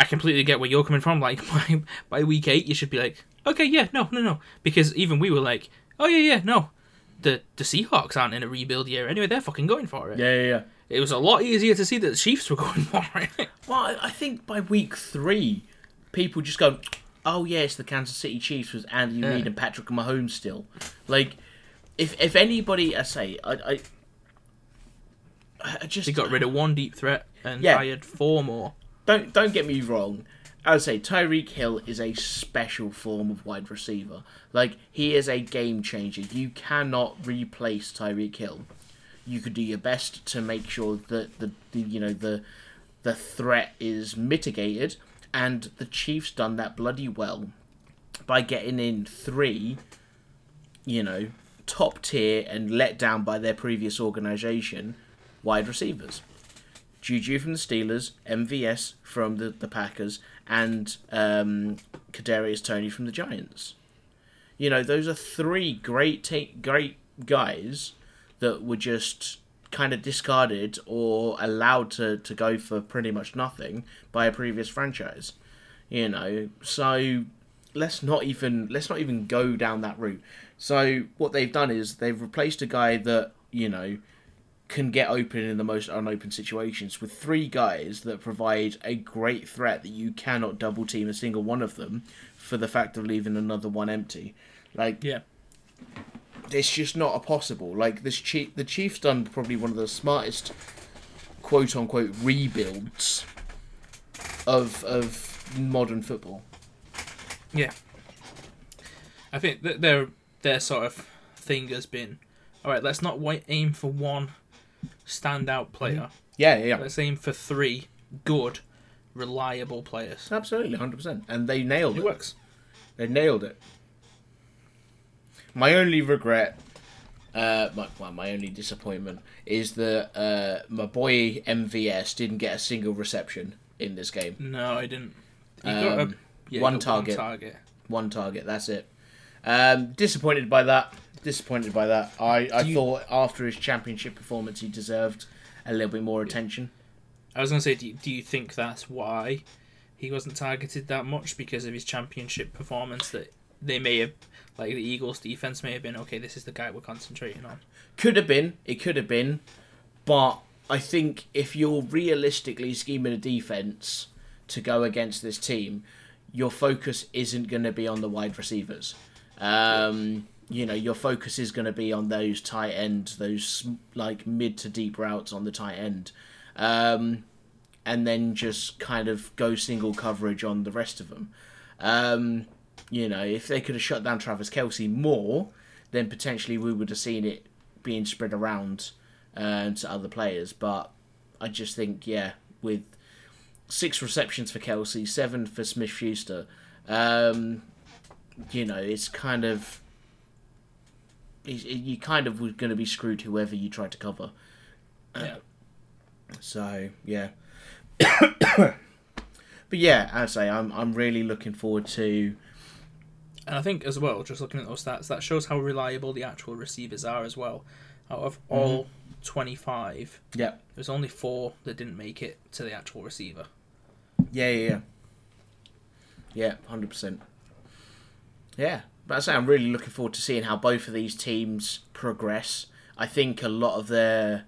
S3: I completely get where you're coming from. Like by by week eight, you should be like, okay, yeah, no, no, no, because even we were like, oh yeah, yeah, no, the the Seahawks aren't in a rebuild year anyway. They're fucking going for it.
S1: Yeah. Yeah. Yeah.
S3: It was a lot easier to see that the Chiefs were going for it.
S1: Well, I- think by week three, people just go, "Oh yeah, it's the Kansas City Chiefs with Andy
S3: Yeah.
S1: Reid and Patrick Mahomes still." Like, if if anybody, I say, I, I, I just
S3: they got rid of one deep threat and
S1: Yeah.
S3: hired four more.
S1: don't don't get me wrong. I say Tyreek Hill is a special form of wide receiver. Like he is a game changer. You cannot replace Tyreek Hill. You could do your best to make sure that the, the you know the the threat is mitigated, and the Chiefs done that bloody well by getting in three, you know, top tier and let down by their previous organization wide receivers. Juju from the Steelers, MVS from the, the Packers, and um, Kadarius Toney from the Giants. You know, those are three great ta- great guys that were just kind of discarded or allowed to, to go for pretty much nothing by a previous franchise. You know, so let's not even let's not even go down that route. So what they've done is they've replaced a guy that you know can get open in the most unopen situations with three guys that provide a great threat that you cannot double team a single one of them for the fact of leaving another one empty. Like
S3: Yeah.
S1: it's just not a possible. Like this chief, the Chiefs done probably one of the smartest quote unquote rebuilds of of modern football.
S3: Yeah. I think that their their sort of thing has been, all right. Let's not wait, aim for one standout player.
S1: Yeah, yeah, yeah.
S3: Let's aim for three good, reliable players.
S1: absolutely, hundred percent. And they nailed
S3: It
S1: it.
S3: works.
S1: They nailed it. My only regret Uh, my, well, my only disappointment is that uh, my boy MVS didn't get a single reception in this game.
S3: No, I didn't. He got a,
S1: Um,
S3: yeah,
S1: one
S3: got
S1: target.
S3: One target.
S1: One target, that's it. Um, disappointed by that. Disappointed by that. I, I
S3: you-
S1: thought after his championship performance, he deserved a little bit more attention.
S3: I was gonna say, do you, do you think that's why he wasn't targeted that much because of his championship performance? That they may have, like the Eagles' defense may have been okay. This is the guy we're concentrating on.
S1: Could have been. It could have been. But I think if you're realistically scheming a defense to go against this team, your focus isn't going to be on the wide receivers. Um, you know, your focus is going to be on those tight ends, those like mid to deep routes on the tight end. Um, and then just kind of go single coverage on the rest of them. Um, you know, if they could have shut down Travis Kelce more, then potentially we would have seen it being spread around um, to other players. But I just think, yeah, with six receptions for Kelce, seven for Smith Schuster, um, you know, it's kind of. You kind of were going to be screwed whoever you tried to cover.
S3: Uh, yeah.
S1: So yeah, but yeah, I say I'm I'm really looking forward to
S3: And I think as well, just looking at those stats, that shows how reliable the actual receivers are as well. Out of mm-hmm. all twenty five,
S1: yeah
S3: there's only four that didn't make it to the actual receiver.
S1: yeah yeah yeah yeah hundred percent yeah. But I say I'm really looking forward to seeing how both of these teams progress. I think a lot of their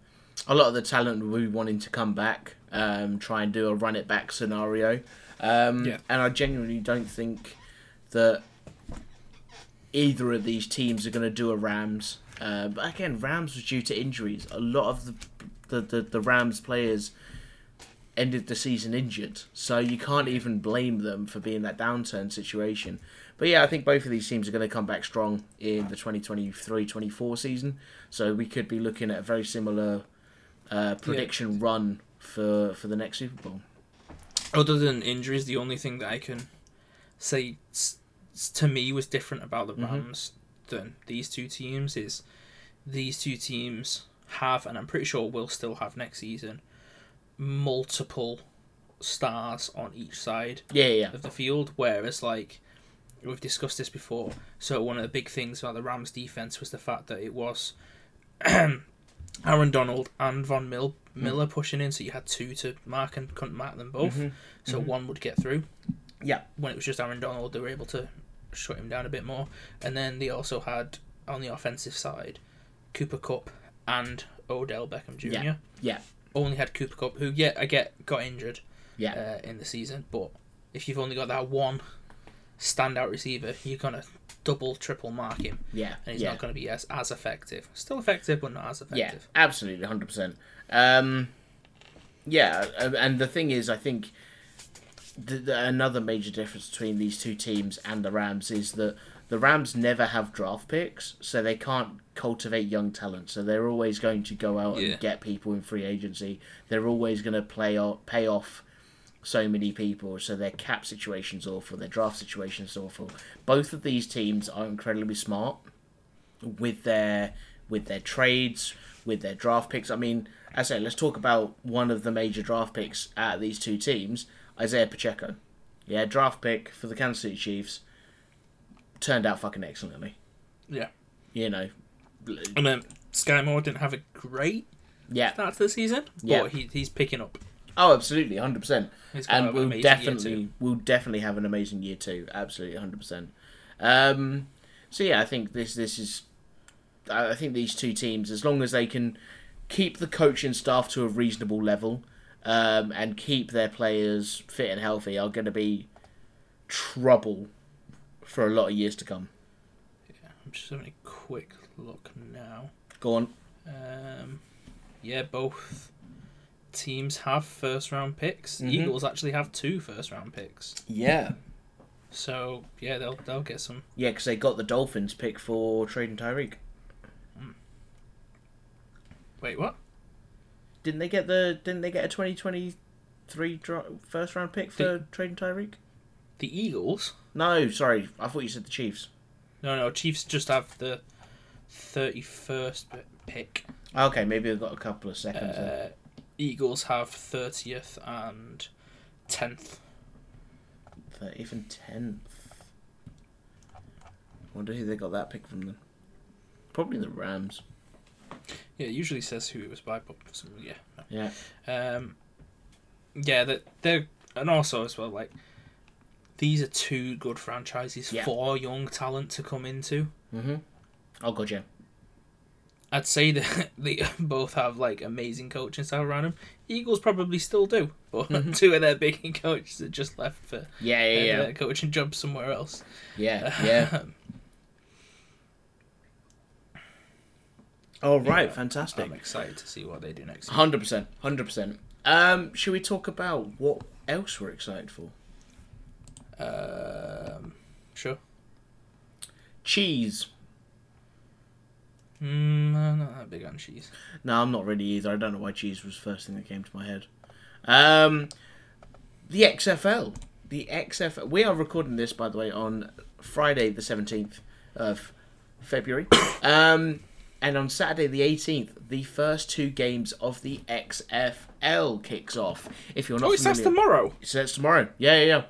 S1: a lot of the talent will be wanting to come back, um, try and do a run it back scenario. Um,
S3: Yeah.
S1: And I genuinely don't think that either of these teams are going to do a Rams. Uh, but again, Rams was due to injuries. A lot of the the, the, the Rams players ended the season injured, so you can't even blame them for being that downturn situation. But yeah, I think both of these teams are going to come back strong in the 2023-24 season. So we could be looking at a very similar uh, prediction run for for the next Super Bowl.
S3: Other than injuries, the only thing that I can say to me was different about the Rams than these two teams is these two teams have, and I'm pretty sure will still have next season, multiple stars on each side
S1: Yeah, yeah, yeah.
S3: of the field. Whereas, like we've discussed this before, so one of the big things about the Rams defense was the fact that it was Aaron Donald and Von Mil- hmm. Miller pushing in, so you had two to mark and couldn't mark them both. Mm-hmm. So mm-hmm. one would get through.
S1: Yeah.
S3: When it was just Aaron Donald, they were able to shut him down a bit more. And then they also had on the offensive side Cooper Kupp and Odell Beckham Jr.
S1: Yeah. Yeah.
S3: Only had Cooper Kupp, who yeah, I get got injured
S1: Yeah.
S3: uh, in the season. But if you've only got that one standout receiver, you're gonna double, triple mark him,
S1: yeah.
S3: and he's
S1: yeah.
S3: not gonna be as as effective. Still effective, but not as effective.
S1: Yeah, absolutely, hundred percent. Um, yeah, uh, and the thing is, I think the, the, another major difference between these two teams and the Rams is that the Rams never have draft picks, so they can't cultivate young talent. So they're always going to go out
S3: Yeah.
S1: and get people in free agency. They're always going to play off, pay off so many people, so their cap situation's awful, their draft situation's awful. Both of these teams are incredibly smart with their with their trades, with their draft picks. I mean, as I say, let's talk about one of the major draft picks at these two teams, Isaiah Pacheco. Yeah, draft pick for the Kansas City Chiefs turned out fucking excellently.
S3: Yeah.
S1: You know.
S3: I mean, um, Skyy Moore didn't have a great
S1: yeah.
S3: start to the season, but yeah. he, he's picking up.
S1: Oh, absolutely,
S3: 100%.
S1: And we'll definitely we'll definitely have an amazing year too. Absolutely, hundred percent. Um, so yeah, I think this this is. I I think these two teams, as long as they can keep the coaching staff to a reasonable level, um, and keep their players fit and healthy, are going to be trouble for a lot of years to come.
S3: Yeah, I'm just having a quick look now.
S1: Go on.
S3: Um, yeah, both teams have first round picks.
S1: Mhm.
S3: Eagles actually have two first round picks.
S1: Yeah.
S3: So yeah, they'll they'll get some.
S1: Yeah, because they got the Dolphins pick for trading Tyreek.
S3: Wait, what?
S1: Didn't they get the? Didn't they get a twenty twenty three first round pick for
S3: The-
S1: trading Tyreek?
S3: The Eagles?
S1: No, sorry, I thought you said the Chiefs.
S3: No, no. Chiefs just have the 31st pick.
S1: Okay, maybe they've got a couple of seconds.
S3: Uh, Eagles have 30th and 10th.
S1: 30th and 10th. Wonder who they got that pick from then. Probably the Rams.
S3: Yeah, it usually says who it was by, but some, yeah.
S1: Yeah.
S3: Um, yeah, that they're and also as well like these are two good franchises
S1: Yeah.
S3: for young talent to come into.
S1: Mm-hmm. Oh god, yeah.
S3: I'd say that they both have like amazing coaching style around them. Eagles probably still do, but two of their big coaches that just left for
S1: Yeah, yeah,
S3: uh,
S1: yeah.
S3: their coaching jobs somewhere else.
S1: Yeah, yeah. All right,
S3: Yeah,
S1: fantastic.
S3: I'm excited to see what they do next.
S1: Hundred percent, hundred percent. Um, should we talk about what else we're excited for?
S3: Um, sure.
S1: Cheese.
S3: Mm, I'm not that big on cheese.
S1: No, I'm not really either. I don't know why cheese was the first thing that came to my head. Um, the XFL. The XFL. We are recording this, by the way, on Friday, the 17th of February. Um, and on Saturday, the 18th, the first two games of the XFL kicks off. If you're not
S3: Oh,
S1: familiar,
S3: tomorrow.
S1: it starts tomorrow. Yeah, yeah, yeah.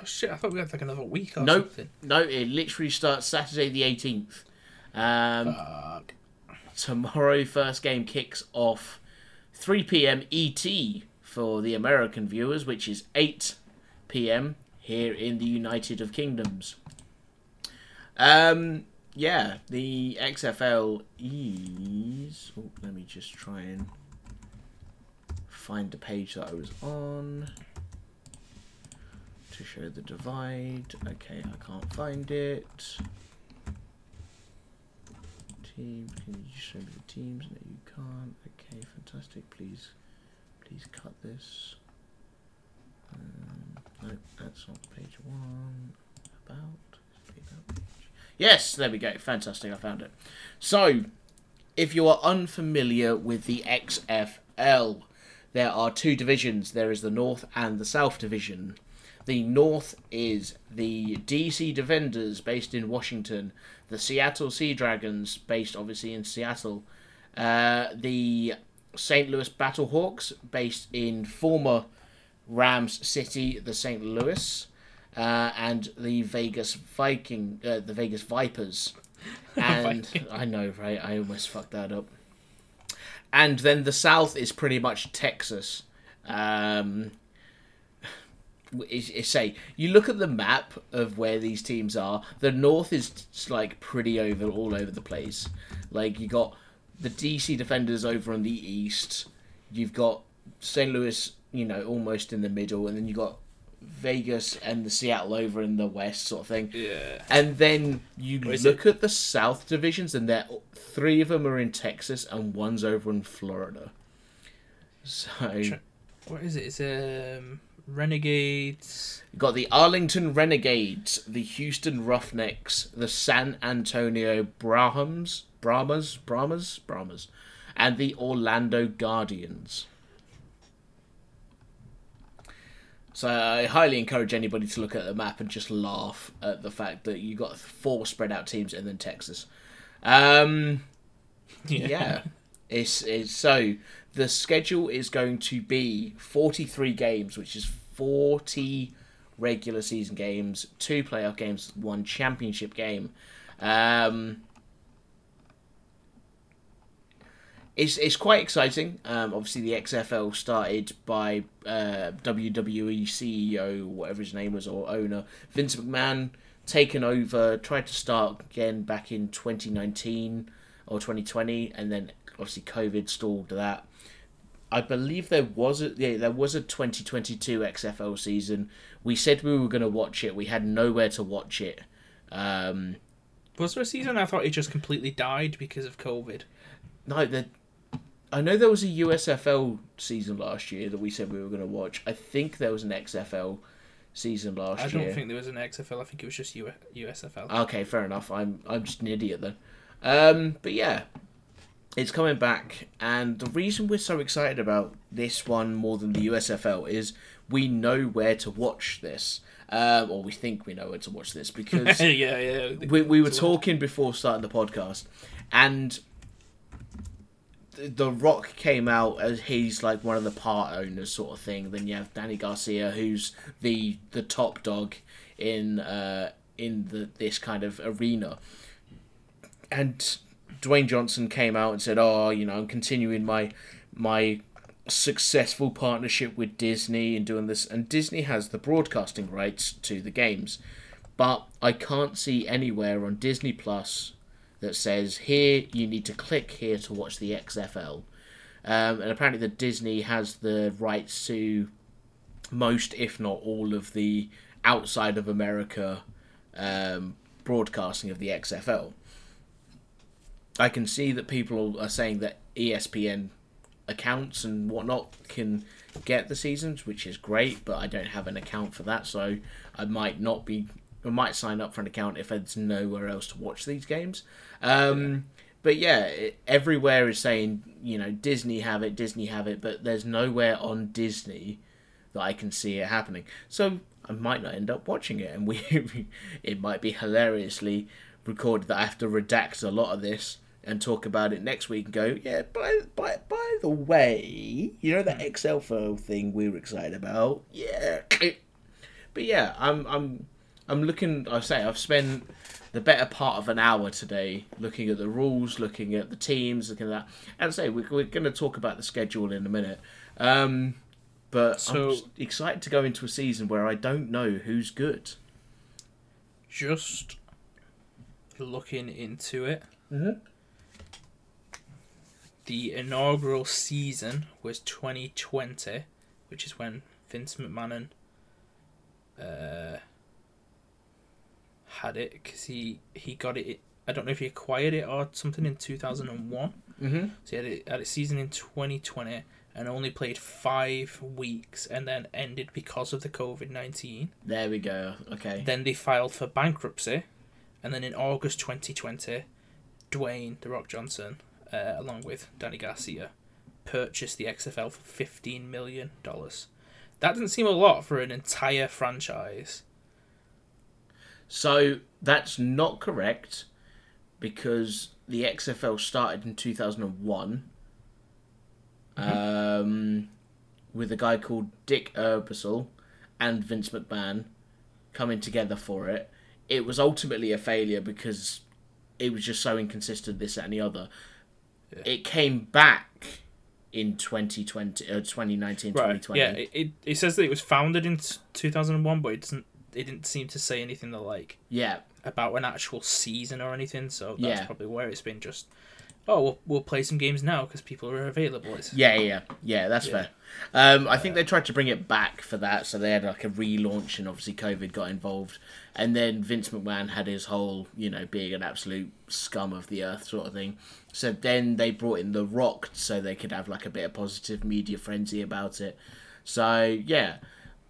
S3: Oh shit! I thought we had like another week or
S1: No,
S3: something.
S1: no, it literally starts Saturday the 18th. Um,
S3: Fuck.
S1: tomorrow first game kicks off 3 p.m. ET for the American viewers, which is 8 p.m. here in the United of Kingdoms. Um, yeah, the XFL is. Oh, let me just try and find the page that I was on to show the divide. Okay, I can't find it. Teams, can you show me the teams? No, you can't. Okay, fantastic. Please, please cut this. Um, no, that's not page one. About. Yes, there we go. Fantastic, I found it. So, if you are unfamiliar with the XFL, there are two divisions. There is the North and the South Division. The North is the DC Defenders, based in Washington, the Seattle Sea Dragons, based obviously in Seattle, uh, the St. Louis Battlehawks, based in former Rams City, the St. Louis, uh, and the Vegas Viking, uh, the Vegas Vipers. And I know, right? I almost fucked that up. And then the South is pretty much Texas. Um, is, is say you look at the map of where these teams are. The North is like pretty over all over the place. Like you got the DC Defenders over on the east. You've got St. Louis, you know, almost in the middle, and then you got Vegas and the Seattle over in the west, sort of thing.
S3: Yeah.
S1: And then you look at the South divisions, and there three of them are in Texas, and one's over in Florida. So
S3: What is it? It's um Renegades.
S1: you got the Arlington Renegades, the Houston Roughnecks, the San Antonio Brahms, Brahmas, Brahmas, Brahmas, and the Orlando Guardians. So I highly encourage anybody to look at the map and just laugh at the fact that you got four spread out teams and then Texas. Um, yeah. It's, it's so the schedule is going to be 43 games, which is 40 regular season games, two playoff games, one championship game. Um, it's, it's quite exciting. Um, obviously, the XFL started by uh, WWE CEO, whatever his name was, or owner, Vince McMahon, taken over, tried to start again back in 2019 or 2020, and then obviously COVID stalled that. I believe there was a yeah, there was a 2022 XFL season. We said we were going to watch it. We had nowhere to watch it. Um,
S3: Was there a season? I thought it just completely died because of COVID.
S1: no, the I know there was a USFL season last year that we said we were going to watch. I think there was an XFL season last year.
S3: I don't
S1: year.
S3: think there was an XFL. I think it was just U- USFL.
S1: Okay, fair enough. I'm I'm just an idiot then. Um, but yeah, it's coming back, and the reason we're so excited about this one more than the USFL is we know where to watch this, um, or we think we know where to watch this because
S3: yeah, yeah.
S1: we, we were talking before starting the podcast, and the- the Rock came out as he's like one of the part owners, sort of thing. Then you have Dany Garcia, who's the the top dog in uh, in the this kind of arena, and Dwayne Johnson came out and said, "Oh, you know, I'm continuing my my successful partnership with Disney and doing this, and Disney has the broadcasting rights to the games, but I can't see anywhere on Disney Plus that says here you need to click here to watch the XFL, um, and apparently the Disney has the rights to most, if not all, of the outside of America um, broadcasting of the XFL. I can see that people are saying that ESPN accounts and whatnot can get the seasons, which is great, but I don't have an account for that, so I might not be. I might sign up for an account if there's nowhere else to watch these games. Um, But yeah, it, everywhere is saying you know Disney have it, Disney have it, but there's nowhere on Disney that I can see it happening. So I might not end up watching it, and we it might be hilariously recorded that I have to redact a lot of this and talk about it next week and go, yeah, by by by the way, you know that Excel file thing we were excited about, yeah. But yeah, I'm I'm I'm looking. I say I've spent the better part of an hour today looking at the rules, looking at the teams, looking at that. And say we're, we're going to talk about the schedule in a minute. Um, but
S3: So-
S1: I'm excited to go into a season where I don't know who's good.
S3: Just looking into it.
S1: Mhm.
S3: The inaugural season was 2020, which is when Vince McMahon uh, had it because he he got it. I don't know if he acquired it or something in 2001.
S1: Mm-hmm.
S3: So he had it had a season in 2020 and only played five weeks and then ended because of the COVID 19.
S1: There we go. Okay.
S3: Then they filed for bankruptcy, and then in August 2020, Dwayne the Rock Johnson, uh, along with Dany Garcia, purchased the XFL for 15 million dollars. That doesn't seem a lot for an entire franchise.
S1: So that's not correct because the XFL started in 2001 um, with a guy called Dick Ebersol and Vince McMahon coming together for it. It was ultimately a failure because it was just so inconsistent, this and the other.
S3: Yeah.
S1: It came back in 2020, uh, 2019, 2020.
S3: Yeah. It, it, it says that it was founded in 2001, but it doesn't. It didn't seem to say anything that like
S1: yeah.
S3: about an actual season or anything. So that's
S1: Yeah.
S3: probably where it's been just. Oh, we'll, we'll play some games now because people are available. It's,
S1: Yeah, yeah, yeah, yeah. That's
S3: Yeah.
S1: fair. Um, I think they tried to bring it back for that, so they had like a relaunch, and obviously COVID got involved, and then Vince McMahon had his whole, you know, being an absolute scum of the earth sort of thing. So then they brought in The Rock, so they could have like a bit of positive media frenzy about it. So yeah,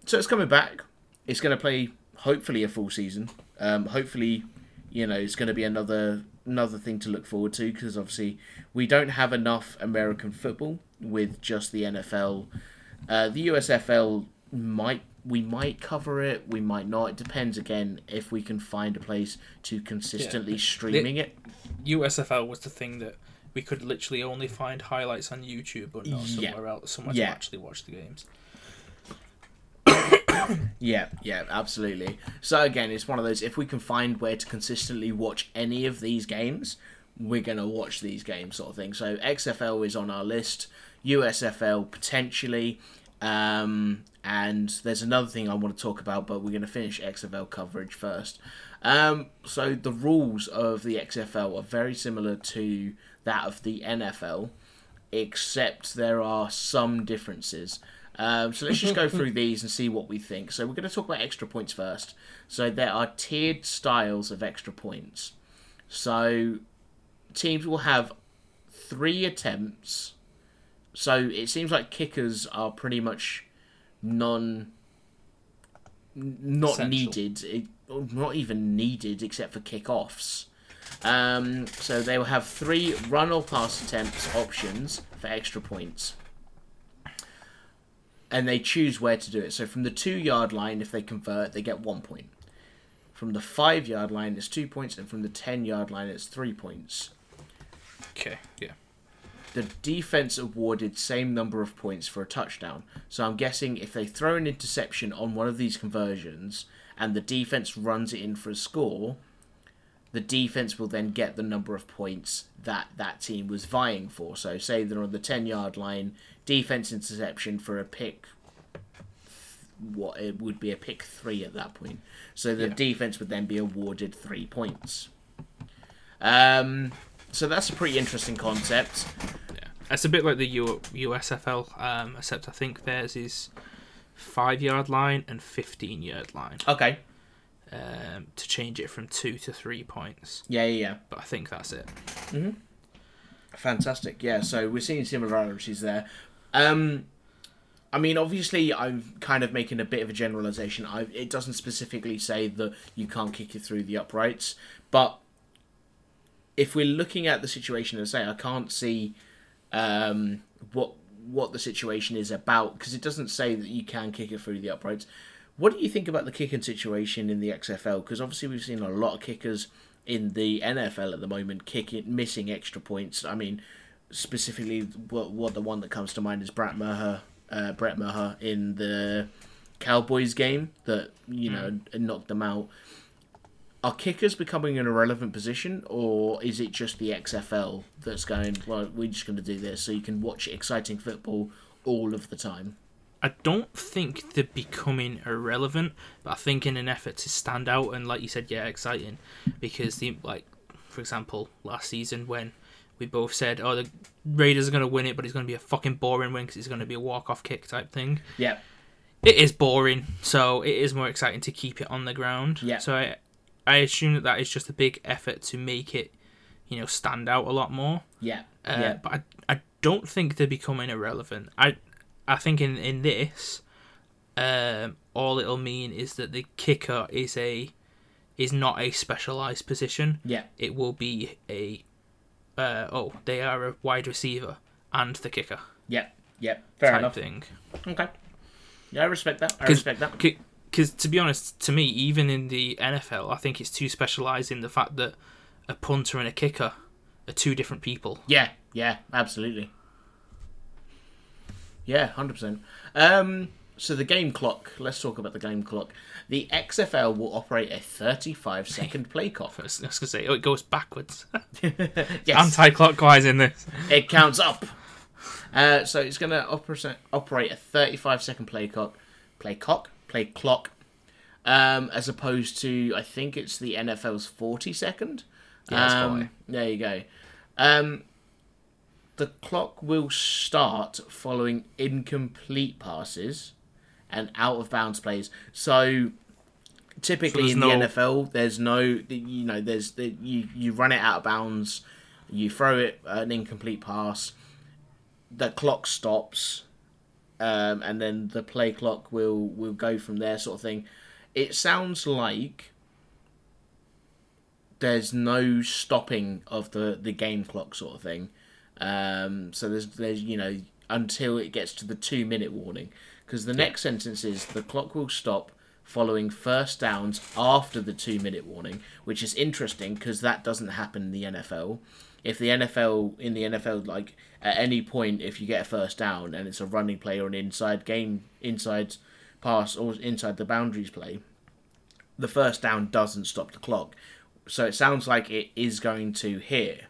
S1: so it's coming back. It's going to play hopefully a full season. Um, hopefully, you know, it's going to be another another thing to look forward to because obviously we don't have enough American football with just the NFL. Uh, the USFL might we might cover it, we might not. It depends again if we can find a place to consistently streaming it.
S3: USFL was the thing that we could literally only find highlights on YouTube, but not
S1: Yeah.
S3: somewhere else, somewhere
S1: Yeah.
S3: to actually watch the games.
S1: Yeah, yeah, absolutely. So again, it's one of those. If we can find where to consistently watch any of these games, we're gonna watch these games, sort of thing. So XFL is on our list, USFL potentially, um, and there's another thing I want to talk about, but we're gonna finish XFL coverage first. Um, so the rules of the XFL are very similar to that of the NFL, except there are some differences. Um, so let's just go through these and see what we think. So we're going to talk about extra points first. So there are tiered styles of extra points. So teams will have three attempts. So it seems like kickers are pretty much non not
S3: Essential.
S1: needed, it, not even needed except for kickoffs. Um, so they will have three run or pass attempts options for extra points and they choose where to do it. So from the two yard line, if they convert, they get one point. From the five yard line, it's two points, and from the ten yard line, it's three points.
S3: Okay, yeah.
S1: the defense awarded same number of points for a touchdown. So I'm guessing if they throw an interception on one of these conversions and the defense runs it in for a score, the defense will then get the number of points that that team was vying for. So say they're on the 10 yard line, defense interception for a pick what it would be a pick 3 at that point. So the
S3: Yeah.
S1: defense would then be awarded 3 points. Um so that's a pretty interesting concept.
S3: Yeah, it's a bit like the U- USFL, um, except I think theirs is five yard line and fifteen yard line
S1: Okay.
S3: um, to change it from two to three points.
S1: Yeah, yeah, yeah.
S3: But I think that's it.
S1: Hmm Fantastic. Yeah, so we're seeing similarities there. Um, I mean, obviously, I'm kind of making a bit of a generalization. I, it doesn't specifically say that you can't kick it through the uprights, but if we're looking at the situation and say, I can't see um, what what the situation is about because it doesn't say that you can kick it through the uprights. What do you think about the kicking situation in the XFL? Because obviously we've seen a lot of kickers in the NFL at the moment kicking missing extra points. I mean, specifically, what what the one that comes to mind is Brett Maher, uh, Brett Maher in the Cowboys game that you know knocked them out. Are kickers becoming an irrelevant position, or is it just the XFL that's going? Well, we're just going to do this so you can watch exciting football all of the time.
S3: I don't think they're becoming irrelevant, but I think in an effort to stand out and, like you said, yeah, exciting, because the like, for example, last season when we both said, oh, the Raiders are going to win it, but it's going to be a fucking boring win because it's going to be a walk off kick type thing.
S1: Yeah,
S3: It is boring, so it is more exciting to keep it on the ground.
S1: Yeah.
S3: So I, I assume that that is just a big effort to make it, you know, stand out a lot more.
S1: yeah,
S3: Uh,
S1: yeah,
S3: But I, I don't think they're becoming irrelevant. I I think in in this, um, all it'll mean is that the kicker is a is not a specialized position.
S1: yeah,
S3: It will be a uh, oh they are a wide receiver and the kicker
S1: yeah, yeah. Fair
S3: type
S1: enough.
S3: thing.
S1: Okay. Yeah, I respect that. I respect that.
S3: Because to be honest, to me, even in the NFL, I think it's too specialized in the fact that a punter and a kicker are two different people.
S1: Yeah, yeah, absolutely. Yeah, hundred percent. Um, so the game clock. Let's talk about the game clock. The XFL will operate a thirty-five second play clock.
S3: I was, I was gonna say, oh, it goes backwards,
S1: yes,
S3: anti-clockwise in this.
S1: it counts up. Uh, so it's going to operate a thirty-five second play clock, play cock, play clock, um, as opposed to I think it's the NFL's forty second.
S3: Yeah,
S1: um, There you go. Um, the clock will start following incomplete passes and out of bounds plays. So typically
S3: there's
S1: in
S3: no-
S1: the NFL, there's no you know there's the, you you run it out of bounds, you throw it an incomplete pass, the clock stops, um, and then the play clock will will go from there, sort of thing. It sounds like there's no stopping of the the game clock, sort of thing. Um, so there's there's you know until it gets to the two minute warning, because the next sentence is the clock will stop following first downs after the two minute warning, which is interesting because that doesn't happen in the NFL. If the NFL in the NFL like at any point if you get a first down and it's a running play or an inside game inside pass or inside the boundaries play, the first down doesn't stop the clock. So it sounds like it is going to here.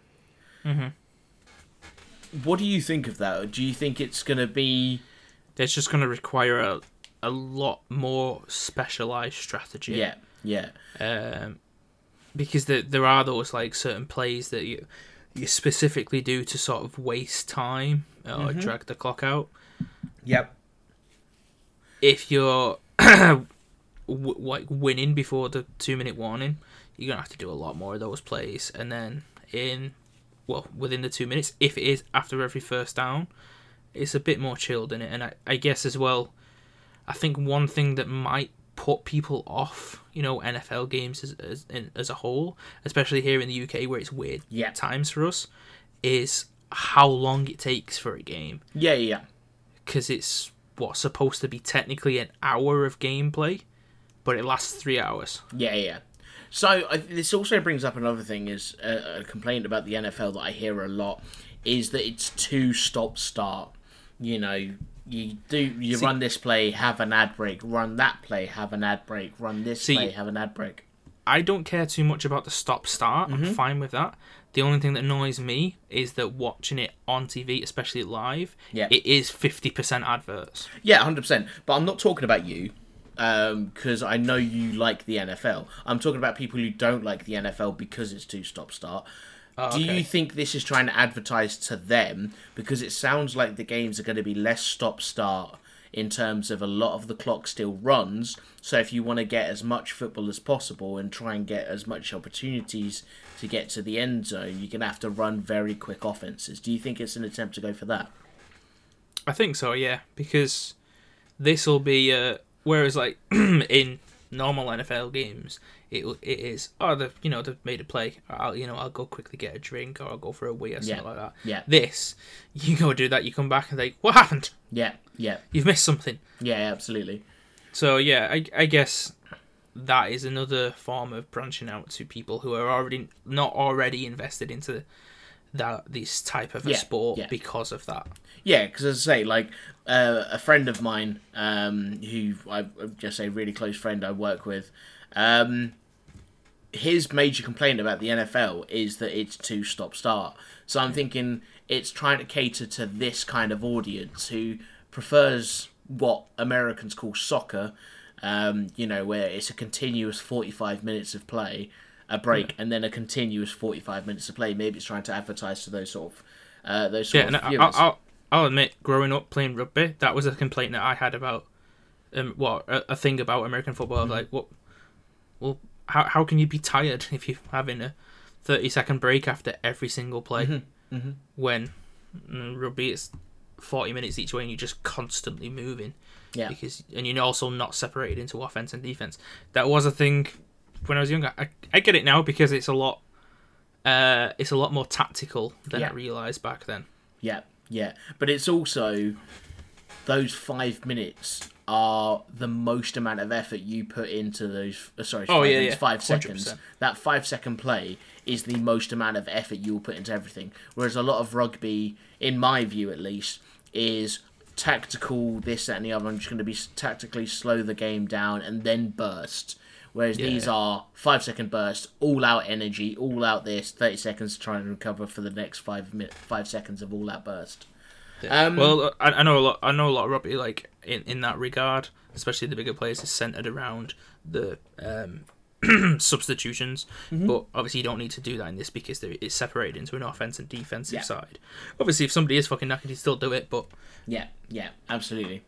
S1: What do you think of that? Do you think it's going to be
S3: It's just going to require a, a lot more specialized strategy.
S1: yeah, yeah,
S3: Um, because there, there are those like certain plays that you you specifically do to sort of waste time uh, or mm-hmm. drag the clock out.
S1: yep,
S3: If you're w- like winning before the two minute warning, you're gonna have to do a lot more of those plays, and then in well within the two minutes, if it is after every first down, it's a bit more chilled in it. And I, I guess as well, I think one thing that might put people off, you know, NFL games as as, in, as a whole, especially here in the UK where it's weird
S1: Yeah.
S3: times for us, is how long it takes for a game
S1: yeah, yeah.
S3: because it's what's supposed to be technically an hour of gameplay, but it lasts three hours.
S1: Yeah, yeah. So I, this also brings up another thing: is a, a complaint about the NFL that I hear a lot is that it's too stop start. You know, you do you
S3: See-
S1: run this play, have an ad break, run that play, have an ad break, run this
S3: See-
S1: play, have an ad break.
S3: I don't care too much about the stop start.
S1: Mm-hmm.
S3: I'm fine with that. The only thing that annoys me is that watching it on TV, especially live,
S1: Yeah.
S3: it is 50% adverts.
S1: Yeah, hundred percent. But I'm not talking about you, because I know you like the NFL. I'm talking about people who don't like the NFL because it's too stop start.
S3: Oh,
S1: Do
S3: okay.
S1: you think this is trying to advertise to them because it sounds like the games are going to be less stop start in terms of a lot of the clock still runs. So if you want to get as much football as possible and try and get as much opportunities to get to the end zone, you're going to have to run very quick offenses. Do you think it's an attempt to go for that?
S3: I think so, yeah, because this will be uh, whereas like in normal NFL games, it it is oh the you know they've made a play. I'll you know I'll go quickly get a drink or I'll go for a wee or something
S1: Yeah,
S3: like that.
S1: yeah.
S3: This you go do that, you come back and like what happened?
S1: Yeah, yeah,
S3: You've missed something.
S1: yeah, absolutely.
S3: So yeah, I, I guess that is another form of branching out to people who are already not already invested into that this type of a
S1: Yeah,
S3: sport
S1: yeah.
S3: because of that.
S1: Yeah, because as I say, like uh, a friend of mine, um, who I just a really close friend I work with, um, his major complaint about the NFL is that it's too stop start. So I'm thinking it's trying to cater to this kind of audience who prefers what Americans call soccer. Um, you know, where it's a continuous 45 minutes of play, a break, and then a continuous 45 minutes of play. Maybe it's trying to advertise to those sort of uh, those sort
S3: Yeah, and
S1: of
S3: I,
S1: viewers.
S3: I'll, I'll I'll admit, growing up playing rugby, that was a complaint that I had about um what a, a thing about American football.
S1: Mm-hmm.
S3: Like, what? Well, how how can you be tired if you're having a thirty second break after every single play
S1: Mm-hmm.
S3: when mm, rugby is forty minutes each way and you're just constantly moving.
S1: Yeah.
S3: Because and you're also not separated into offense and defense. That was a thing when I was younger. I, I get it now because it's a lot. Uh, it's a lot more tactical than I realized back then.
S1: Yeah, yeah. But it's also those five minutes are the most amount of effort you put into those. Uh, sorry,
S3: Oh,
S1: five,
S3: yeah, yeah.
S1: five seconds. That five second play is the most amount of effort you will put into everything. Whereas a lot of rugby, in my view at least, is tactical. This, that, and the other. I'm just going to be tactically slow the game down and then burst. Whereas these
S3: Yeah.
S1: are five second bursts, all out energy, all out this, thirty seconds to try and recover for the next five minute, five seconds of all out burst. Um,
S3: well, I, I know a lot. I know a lot of rugby, like in, in that regard, especially the bigger players, is centered around the um, substitutions.
S1: Mm-hmm.
S3: But obviously, you don't need to do that in this because it's separated into an offense and defensive
S1: Yeah.
S3: side. Obviously, if somebody is fucking knackered, you still do it. But
S1: Yeah, yeah, absolutely.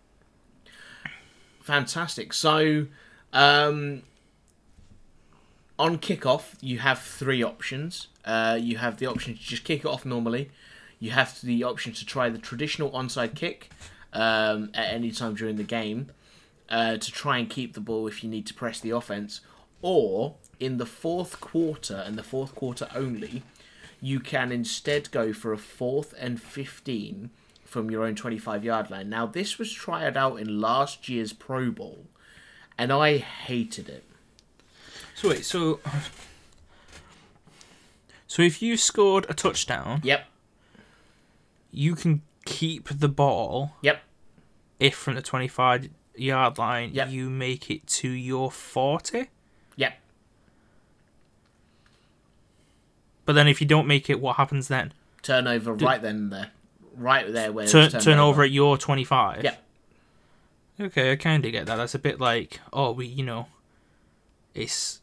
S1: Fantastic. So, um, on kickoff, you have three options. Uh, you have the option to just kick it off normally. You have the option to try the traditional onside kick um, at any time during the game uh, to try and keep the ball if you need to press the offense. Or in the fourth quarter and the fourth quarter only, you can instead go for a fourth and 15 from your own 25 yard line. Now, this was tried out in last year's Pro Bowl, and I hated it.
S3: so wait, so so if you scored a touchdown,
S1: Yep,
S3: you can keep the ball
S1: yep,
S3: if from the twenty-five yard line
S1: Yep.
S3: you make it to your forty.
S1: yep.
S3: But then if you don't make it, what happens then?
S1: Turnover right then there. Right there where
S3: Turn turn over at your twenty-five.
S1: Yep.
S3: Okay, I kind of get that. That's a bit like, oh, we, you know, it's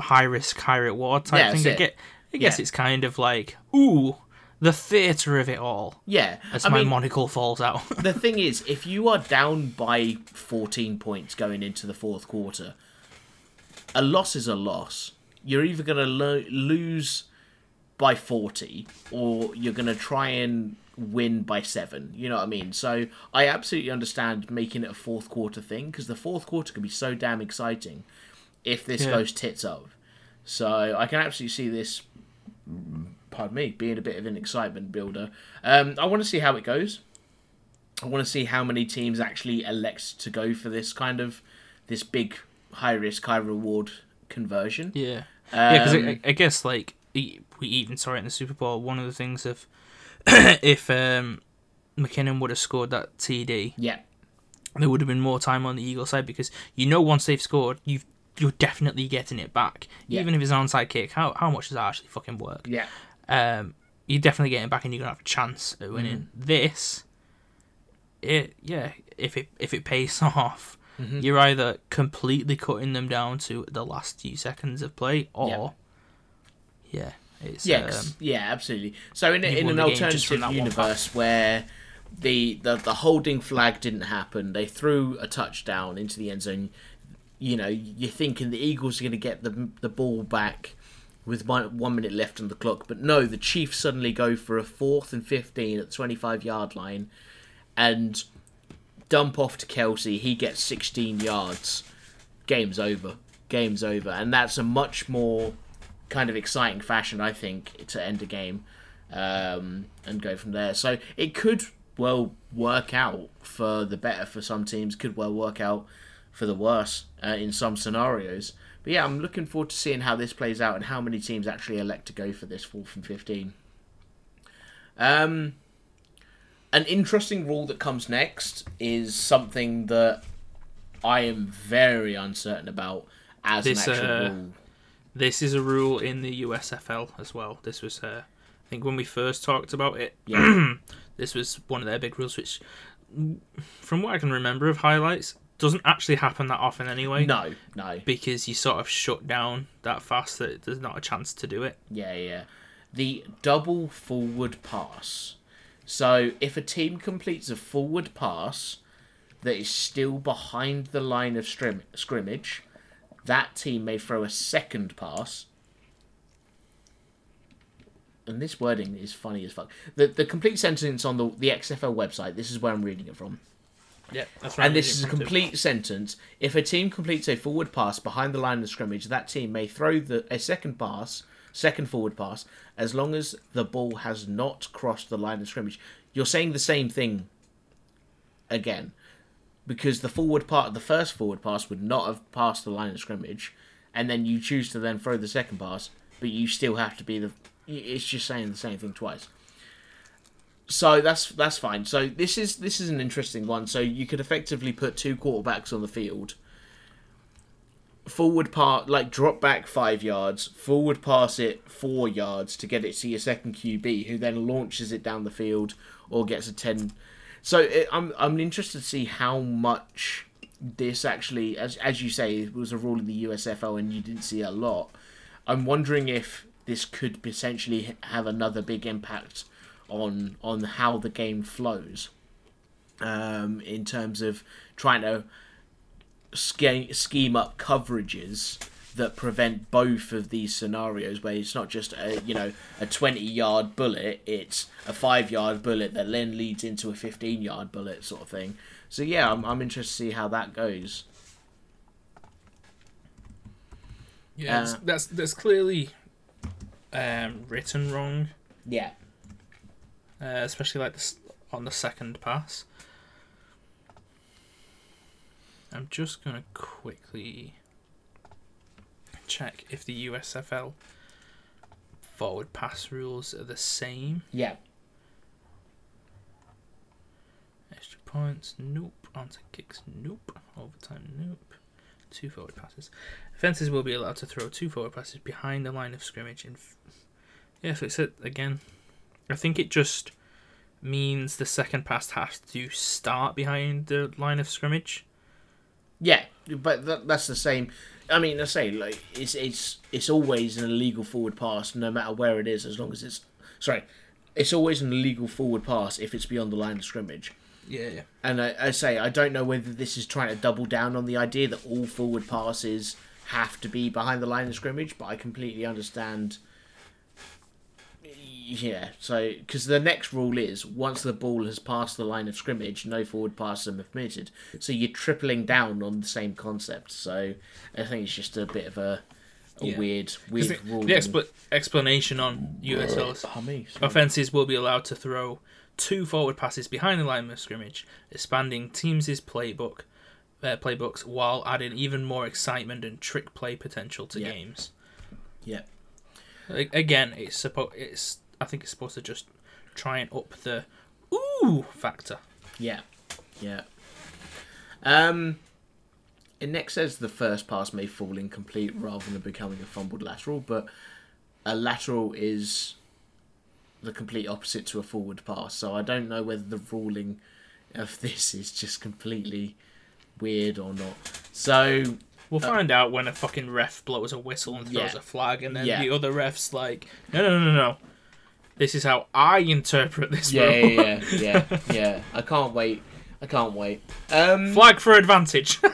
S3: high risk, high reward type
S1: Yeah,
S3: thing. I get, I guess
S1: Yeah.
S3: it's kind of like, ooh, the theatre of it all.
S1: Yeah,
S3: As
S1: I
S3: my
S1: mean,
S3: monocle falls out.
S1: the thing is, if you are down by 14 points going into the fourth quarter, a loss is a loss. You're either going to lo- lose by 40 or you're going to try and win by 7. You know what I mean? So I absolutely understand making it a fourth quarter thing because the fourth quarter can be so damn exciting if this
S3: Yeah.
S1: goes tits up. So I can absolutely see this pardon me, being a bit of an excitement builder. Um, I want to see how it goes. I want to see how many teams actually elect to go for this kind of this big high risk, high reward conversion.
S3: Yeah. Yeah, because
S1: Um,
S3: I, I guess like we even saw it in the Super Bowl. One of the things of if um, McKinnon would have scored that TD,
S1: yeah,
S3: there would have been more time on the Eagle side because you know once they've scored, you've you're definitely getting it back.
S1: Yeah.
S3: Even if it's an onside kick, how how much does that actually fucking work?
S1: yeah,
S3: Um, you're definitely getting back, and you're gonna have a chance at winning. This, it yeah, if it if it pays off,
S1: Mhm.
S3: you're either completely cutting them down to the last few seconds of play, or yeah, it's
S1: yeah,
S3: um,
S1: yeah, absolutely. So in, in an
S3: the game just from
S1: alternative universe where the, the the holding flag didn't happen, they threw a touchdown into the end zone. You know, you're thinking the Eagles are going to get the the ball back with one, minute left on the clock, but no, the Chiefs suddenly go for a fourth and fifteen at the 25 yard line, and dump off to Kelce. He gets 16 yards. Game's over. Game's over, and that's a much more kind of exciting fashion, I think, to end a game um, and go from there. So it could well work out for the better for some teams. Could well work out for the worse uh, in some scenarios. But yeah, I'm looking forward to seeing how this plays out and how many teams actually elect to go for this fourth and fifteen. Um, an interesting rule that comes next is something that I am very uncertain about as
S3: This,
S1: an actual
S3: uh,
S1: rule.
S3: This is a rule in the USFL as well. This was, uh, I think, when we first talked about it.
S1: Yeah.
S3: this was one of their big rules, which, from what I can remember of highlights, doesn't actually happen that often anyway.
S1: No, no.
S3: Because you sort of shut down that fast that there's not a chance to do it.
S1: Yeah, yeah. The double forward pass. So if a team completes a forward pass that is still behind the line of scrim- scrimmage, that team may throw a second pass. And this wording is funny as fuck. The the complete sentence on the the XFL website. This is where I'm reading it from.
S3: Yeah, that's
S1: And this is a complete sentence. If a team completes a forward pass behind the line of scrimmage, that team may throw the a second pass, second forward pass, as long as the ball has not crossed the line of scrimmage. You're saying the same thing again, because the forward part, of the first forward pass would not have passed the line of scrimmage, and then you choose to then throw the second pass, but you still have to be the. It's just saying the same thing twice. So that's that's fine. So this is this is an interesting one. So you could effectively put two quarterbacks on the field. Forward part like drop back five yards, forward pass it four yards to get it to your second QB, who then launches it down the field or gets a ten. So it, I'm I'm interested to see how much this actually, as as you say, it was a rule in the USFL and you didn't see a lot. I'm wondering if this could potentially have another big impact on on how the game flows um, in terms of trying to scheme, scheme up coverages that prevent both of these scenarios where it's not just a you know a 20 yard bullet it's a 5 yard bullet that then leads into a 15 yard bullet sort of thing. So yeah i'm, I'm interested to see how that goes.
S3: Yeah,
S1: Uh,
S3: that's that's clearly um, written wrong,
S1: yeah
S3: uh, especially like this on the second pass. I'm just gonna quickly check if the USFL forward pass rules are the same.
S1: yeah
S3: Extra points, nope. Onto kicks, nope. Overtime, nope. Two forward passes. Offences will be allowed to throw two forward passes behind the line of scrimmage. In f- yeah, so it's it again. I think it just means the second pass has to start behind the line of scrimmage.
S1: Yeah, but that, that's the same. I mean, I say like it's it's it's always an illegal forward pass, no matter where it is, as long as it's sorry, it's always an illegal forward pass if it's beyond the line of scrimmage.
S3: Yeah, yeah.
S1: And I, I say I don't know whether this is trying to double down on the idea that all forward passes have to be behind the line of scrimmage, but I completely understand. Yeah, so because the next rule is once the ball has passed the line of scrimmage, no forward passes are permitted. So you're tripling down on the same concept. So I think it's just a bit of a, a
S3: Yeah.
S1: weird,
S3: 'Cause
S1: weird
S3: the,
S1: rule.
S3: the expl- explanation on USL's
S1: Hummy, sorry.
S3: Offences will be allowed to throw two forward passes behind the line of scrimmage, expanding teams' playbook uh, playbooks while adding even more excitement and trick play potential to
S1: Yeah.
S3: games.
S1: Yeah.
S3: A- Again, it's supposed. It's I think it's supposed to just try and up the ooh factor.
S1: Yeah, yeah. Um, it next says the first pass may fall incomplete rather than becoming a fumbled lateral, but a lateral is the complete opposite to a forward pass. So I don't know whether the ruling of this is just completely weird or not. So
S3: We'll find out when a fucking ref blows a whistle and throws
S1: Yeah.
S3: a flag, and then
S1: Yeah.
S3: the other ref's like, no, no, no, no, no. This is how I interpret this
S1: yeah, yeah, yeah, yeah, yeah. I can't wait. I can't wait. Um,
S3: Flag for advantage.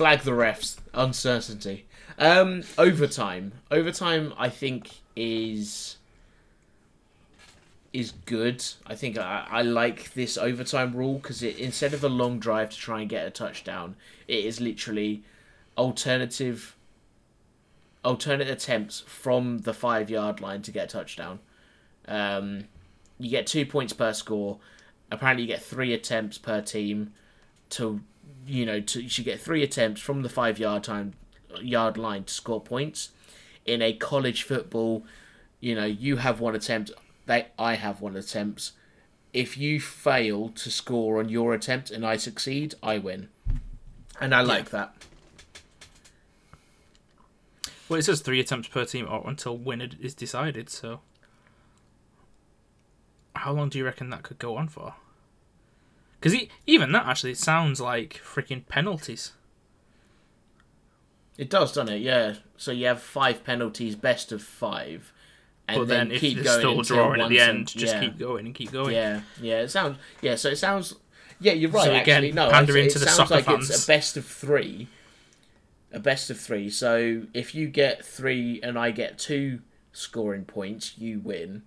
S1: flag the refs uncertainty um overtime overtime i think is is good i think i, I like this overtime rule because it instead of a long drive to try and get a touchdown it is literally alternative alternate attempts from the five yard line to get a touchdown. Um you get two points per score. Apparently you get three attempts per team to you know to you should get three attempts from the five yard time yard line to score points. In a college football you know you have one attempt they i have one attempt. If you fail to score on your attempt and i succeed i win. And i like that
S3: well, it says three attempts per team or until winner is decided. So, how long do you reckon that could go on for? Because even that actually sounds like freaking penalties.
S1: it does doesn't it yeah so you have five penalties best of five and
S3: But then, if
S1: keep going
S3: still
S1: until
S3: drawing at the end,
S1: in-
S3: just
S1: yeah.
S3: keep going and keep going.
S1: Yeah, yeah. It sounds yeah. So it sounds yeah. You're right.
S3: So again,
S1: actually, no.
S3: pandering
S1: it,
S3: to
S1: it
S3: the
S1: sounds
S3: soccer
S1: like
S3: fans.
S1: it's a best of three. A best of three. So if you get three and I get two scoring points, you win.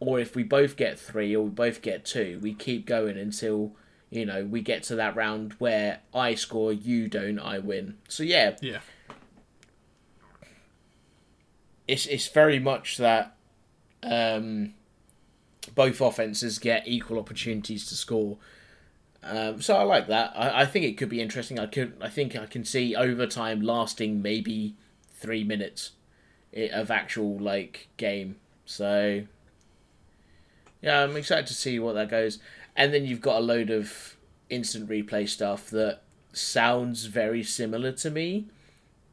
S1: Or if we both get three or we both get two, we keep going until you know we get to that round where I score, you don't, I win. So yeah,
S3: Yeah.
S1: it's it's very much that um, both offenses get equal opportunities to score. Um, so I like that. I, I think it could be interesting. I could I think I can see overtime lasting maybe three minutes of actual like game. So yeah, I'm excited to see what that goes. And then you've got a load of instant replay stuff that sounds very similar to me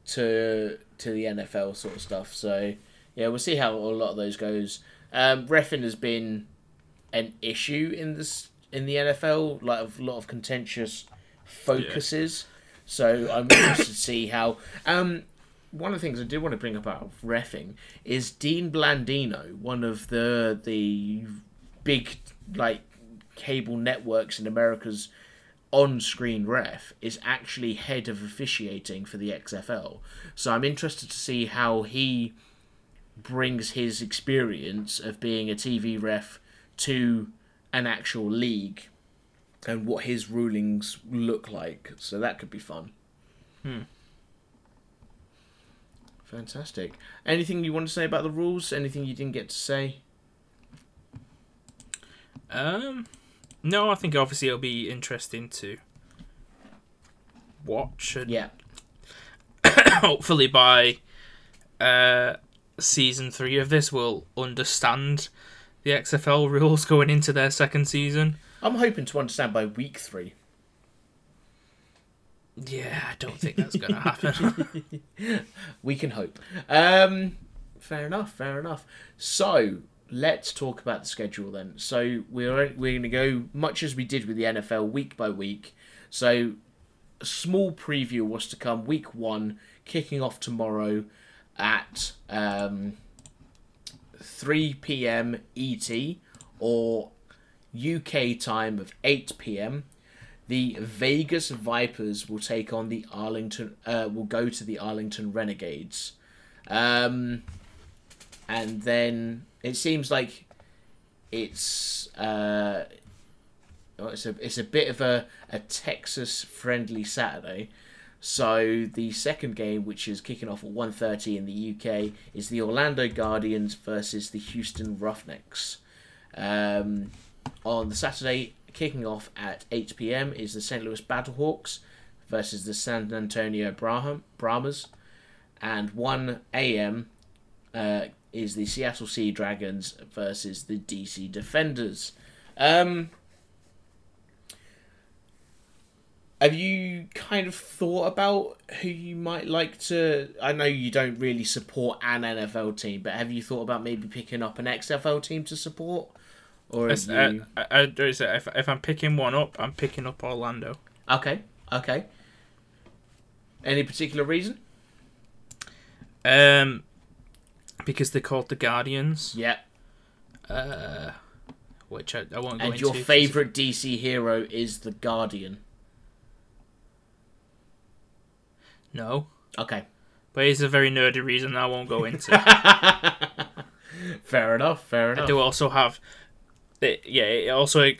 S1: to to the NFL sort of stuff. So yeah, we'll see how a lot of those goes. Um, refing has been an issue in this in the NFL, like a lot of contentious focuses. So I'm interested to see how. Um, one of the things I did want to bring up out of refing is Dean Blandino, one of the the big like cable networks in America's on-screen ref is actually head of officiating for the XFL. So I'm interested to see how he brings his experience of being a TV ref to an actual league and what his rulings look like. So that could be fun.
S3: Hmm.
S1: Fantastic. Anything you want to say about the rules? Anything you didn't get to say?
S3: Um, no, I think obviously it'll be interesting to watch and
S1: Yeah.
S3: hopefully by uh, season three of this we'll understand the XFL rules going into their second season.
S1: I'm hoping to understand by week three.
S3: Yeah, I don't think that's going to happen.
S1: We can hope. Um, fair enough. Fair enough. So let's talk about the schedule then. So we're we're going to go much as we did with the NFL, week by week. So a small preview was to come. Week one kicking off tomorrow at um, 3 p.m. ET or UK time of 8 p.m. The Vegas Vipers will take on the Arlington. Uh, will go to the Arlington Renegades, um, and then it seems like it's uh, it's a it's a bit of a a Texas friendly Saturday. So the second game, which is kicking off at 1.30 in the UK, is the Orlando Guardians versus the Houston Roughnecks. Um, on the Saturday, kicking off at 8 p.m. is the St. Louis Battlehawks versus the San Antonio Braham, Brahmas, and 1 a.m. Uh, is the Seattle Sea Dragons versus the DC Defenders. Um, have you kind of thought about who you might like to? I know you don't really support an NFL team, but have you thought about maybe picking up an XFL team to support? Or have
S3: Uh,
S1: you...
S3: I, I, there is if, if I'm picking one up, I'm picking up Orlando.
S1: okay, okay. Any particular reason?
S3: Um, because they're called the Guardians,
S1: Yeah.
S3: uh, which I, I won't go
S1: And your favorite DC hero is the Guardian.
S3: No,
S1: Okay.
S3: but it's a very nerdy reason I won't go into.
S1: fair enough. Fair enough.
S3: I do also have, it, yeah, it also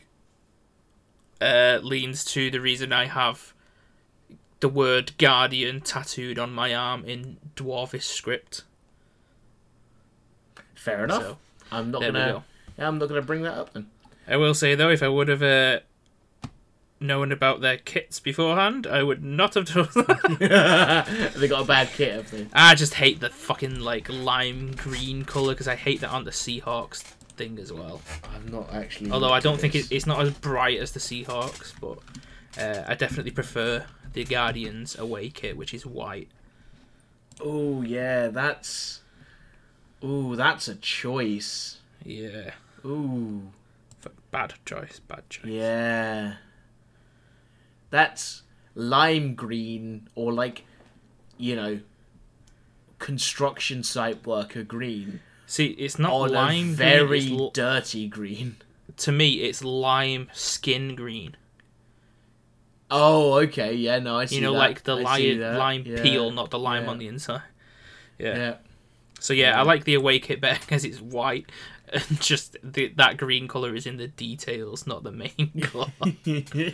S3: uh, leans to the reason I have the word Guardian tattooed on my arm in dwarfish script.
S1: Fair enough.
S3: So
S1: I'm not gonna.
S3: go.
S1: Yeah, I'm not gonna bring that up then.
S3: I will say though, if I would have uh, known about their kits beforehand, I would not have done that.
S1: they got a bad kit, have they?
S3: I just hate the fucking like lime green color because I hate that on the Seahawks thing as well.
S1: I'm not actually.
S3: Although I don't think it, it's not as bright as the Seahawks, but uh, I definitely prefer the Guardians away kit, which is white.
S1: Oh yeah, that's. Ooh, that's a choice.
S3: Yeah,
S1: Ooh,
S3: bad choice, bad choice.
S1: yeah. That's lime green or like, you know, construction site worker green
S3: See, it's not
S1: on
S3: lime
S1: a
S3: green.
S1: very
S3: it's l-
S1: dirty green.
S3: to me, it's lime skin green.
S1: Oh, okay, yeah, no, I see.
S3: You know,
S1: that.
S3: like the lime, lime
S1: Yeah,
S3: peel, not the lime
S1: yeah.
S3: on the inside. Yeah.
S1: Yeah.
S3: So yeah, I like the away kit better because it's white, and just the, that green color is in the details, not the main color.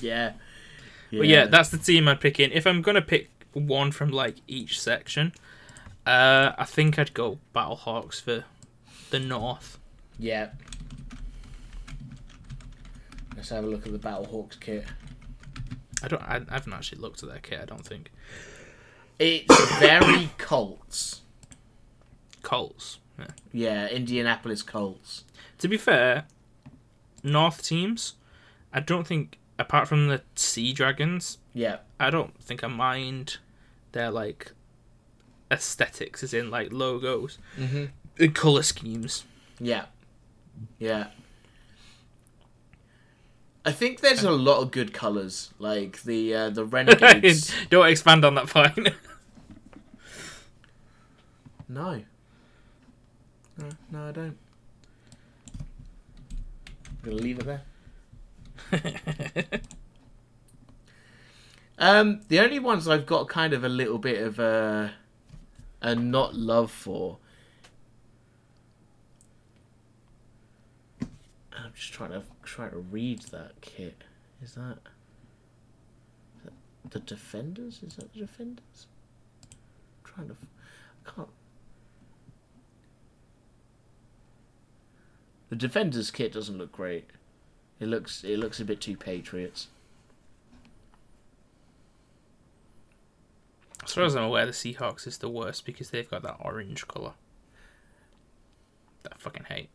S1: yeah.
S3: But yeah, that's the team I'd pick in. If I'm gonna pick one from like each section, uh, I think I'd go Battlehawks for the North.
S1: Yeah. Let's have a look at the Battlehawks kit.
S3: I don't. I, I haven't actually looked at their kit. I don't think
S1: It's very Colts.
S3: Colts. Yeah.
S1: Yeah, Indianapolis Colts.
S3: To be fair, North teams, I don't think apart from the Sea Dragons,
S1: Yeah.
S3: I don't think I mind their like aesthetics, as in like logos
S1: Mhm.
S3: and color schemes.
S1: Yeah. Yeah. I think there's a lot of good colors, like the uh, the Renegades.
S3: don't expand on that point.
S1: no. No, no, I don't. I'm gonna leave it there. Um, the only ones I've got kind of a little bit of a a not love for. I'm just trying to try to read that kit. Is that, is that the defenders? Is that the defenders? I'm trying to, I can't. The defenders kit doesn't look great. It looks it looks a bit too Patriots.
S3: as far as I'm aware, the Seahawks is the worst because they've got that orange color. That I fucking hate.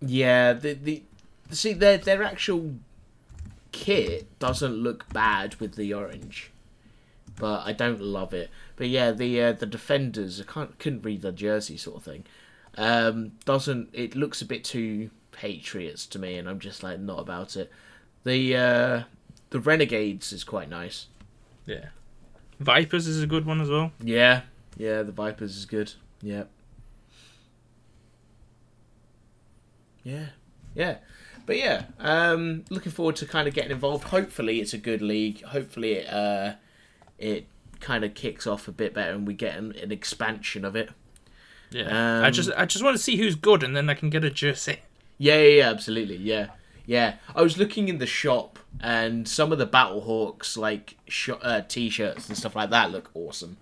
S1: Yeah, the the see their their actual kit doesn't look bad with the orange, but I don't love it. But yeah, the uh, the defenders I can't couldn't read the jersey sort of thing. Um, doesn't it looks a bit too Patriots to me, and I'm just like not about it. The uh, the Renegades is quite nice.
S3: Yeah. Vipers is a good one as well.
S1: Yeah, yeah, the Vipers is good. Yeah. Yeah, yeah, but yeah, um, looking forward to kind of getting involved. Hopefully, it's a good league. Hopefully, it uh, it kind of kicks off a bit better, and we get an, an expansion of it.
S3: Yeah. I
S1: Um,
S3: just I just want to see who's good, and then I can get a jersey.
S1: Yeah, yeah, yeah, absolutely. Yeah, yeah. I was looking in the shop, and some of the Battlehawks like sh- uh, t-shirts and stuff like that look awesome.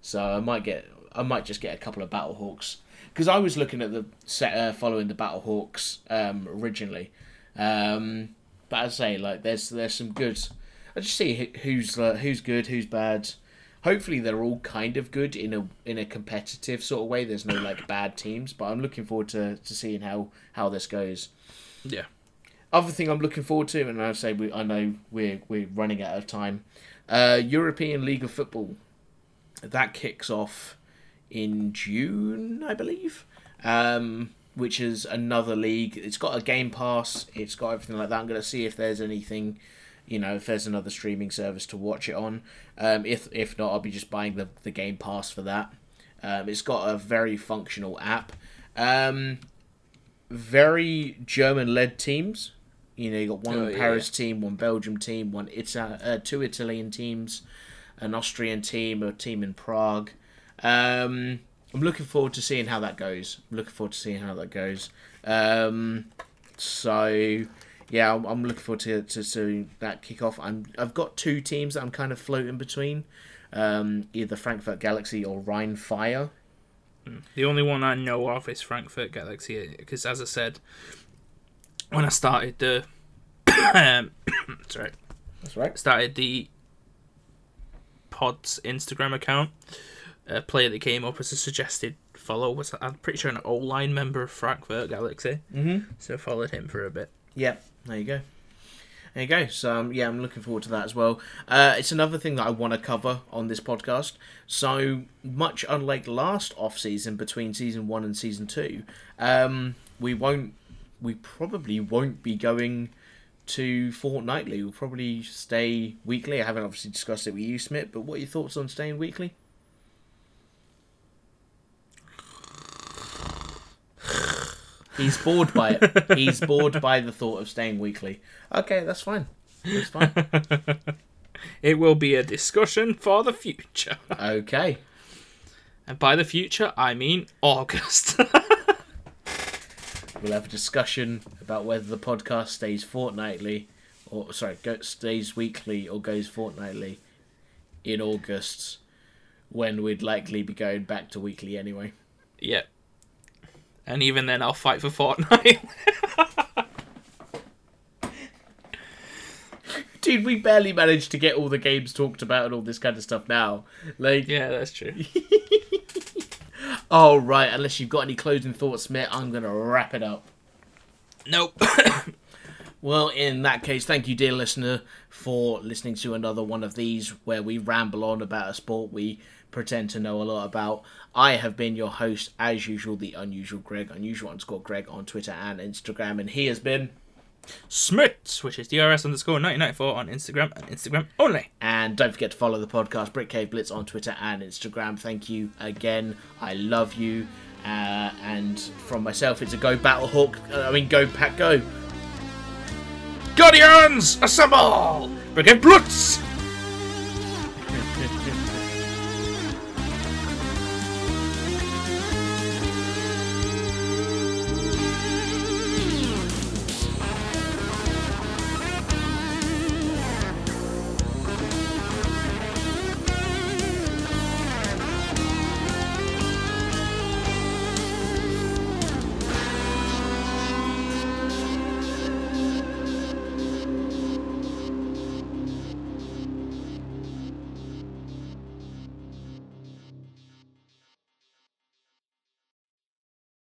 S1: So I might get, I might just get a couple of Battlehawks because I was looking at the set, uh, following the Battlehawks um, originally, Um, but I say, like there's there's some good. I just see who's uh, who's good, who's bad. Hopefully, they're all kind of good in a in a competitive sort of way. There's no like bad teams, but I'm looking forward to, to seeing how how this goes.
S3: Yeah.
S1: Other thing I'm looking forward to, and I say we, I know we're we're running out of time. Uh, European League of Football that kicks off in June, I believe. Um, which is another league. It's got a Game Pass. It's got everything like that. I'm going to see if there's anything, you know, if there's another streaming service to watch it on. Um, if if not, I'll be just buying the the Game Pass for that. Um, it's got a very functional app. Um, very German-led teams. You know, you got one
S3: Oh, yeah,
S1: Paris team, one Belgium team, one Ita- uh, two Italian teams, an Austrian team, a team in Prague. Um, I'm looking forward to seeing how that goes. I'm looking forward to seeing how that goes. Um, so yeah, I'm, I'm looking forward to, to, to that kick off. I'm I've got two teams that I'm kind of floating between, um, either Frankfurt Galaxy or Rhein Fire.
S3: The only one I know of is Frankfurt Galaxy because, as I said, when I started the um, sorry,
S1: That's right.
S3: started the Pod's Instagram account, a player that came up as a suggested follow was I'm pretty sure an O line member of Frankfurt Galaxy,
S1: Mm-hmm.
S3: so I followed him for a bit.
S1: Yeah, there you go. There you go. So um, yeah, I'm looking forward to that as well. Uh, it's another thing that I want to cover on this podcast. So much unlike last off season between season one and season two, um, we won't. We probably won't be going to fortnightly. We'll probably stay weekly. I haven't obviously discussed it with you, Smith. But what are your thoughts on staying weekly? He's bored by it. He's bored by the thought of staying weekly. Okay, that's fine. That's fine.
S3: It will be a discussion for the future,
S1: Okay.
S3: and by the future I mean August.
S1: We'll have a discussion about whether the podcast stays fortnightly, or sorry, go, stays weekly or goes fortnightly in August, when we'd likely be going back to weekly anyway.
S3: yeah, and even then I'll fight for fortnight.
S1: Dude, we barely managed to get all the games talked about and all this kind of stuff now. Like,
S3: yeah, that's true.
S1: oh right, unless you've got any closing thoughts, Smith, I'm gonna wrap it up.
S3: Nope.
S1: Well, in that case, thank you, dear listener, for listening to another one of these where we ramble on about a sport we pretend to know a lot about. I have been your host, as usual, the unusual Greg, unusual underscore Greg on Twitter and Instagram, and he has been.
S3: Smits, which is DRS underscore 1994 on Instagram and Instagram only.
S1: And don't forget to follow the podcast Brick Cave Blitz on Twitter and Instagram. Thank you again. I love you. Uh, and from myself, it's a go Battlehawk. Uh, I mean, go Pack Go.
S3: Guardians, assemble! Brigade Blitz!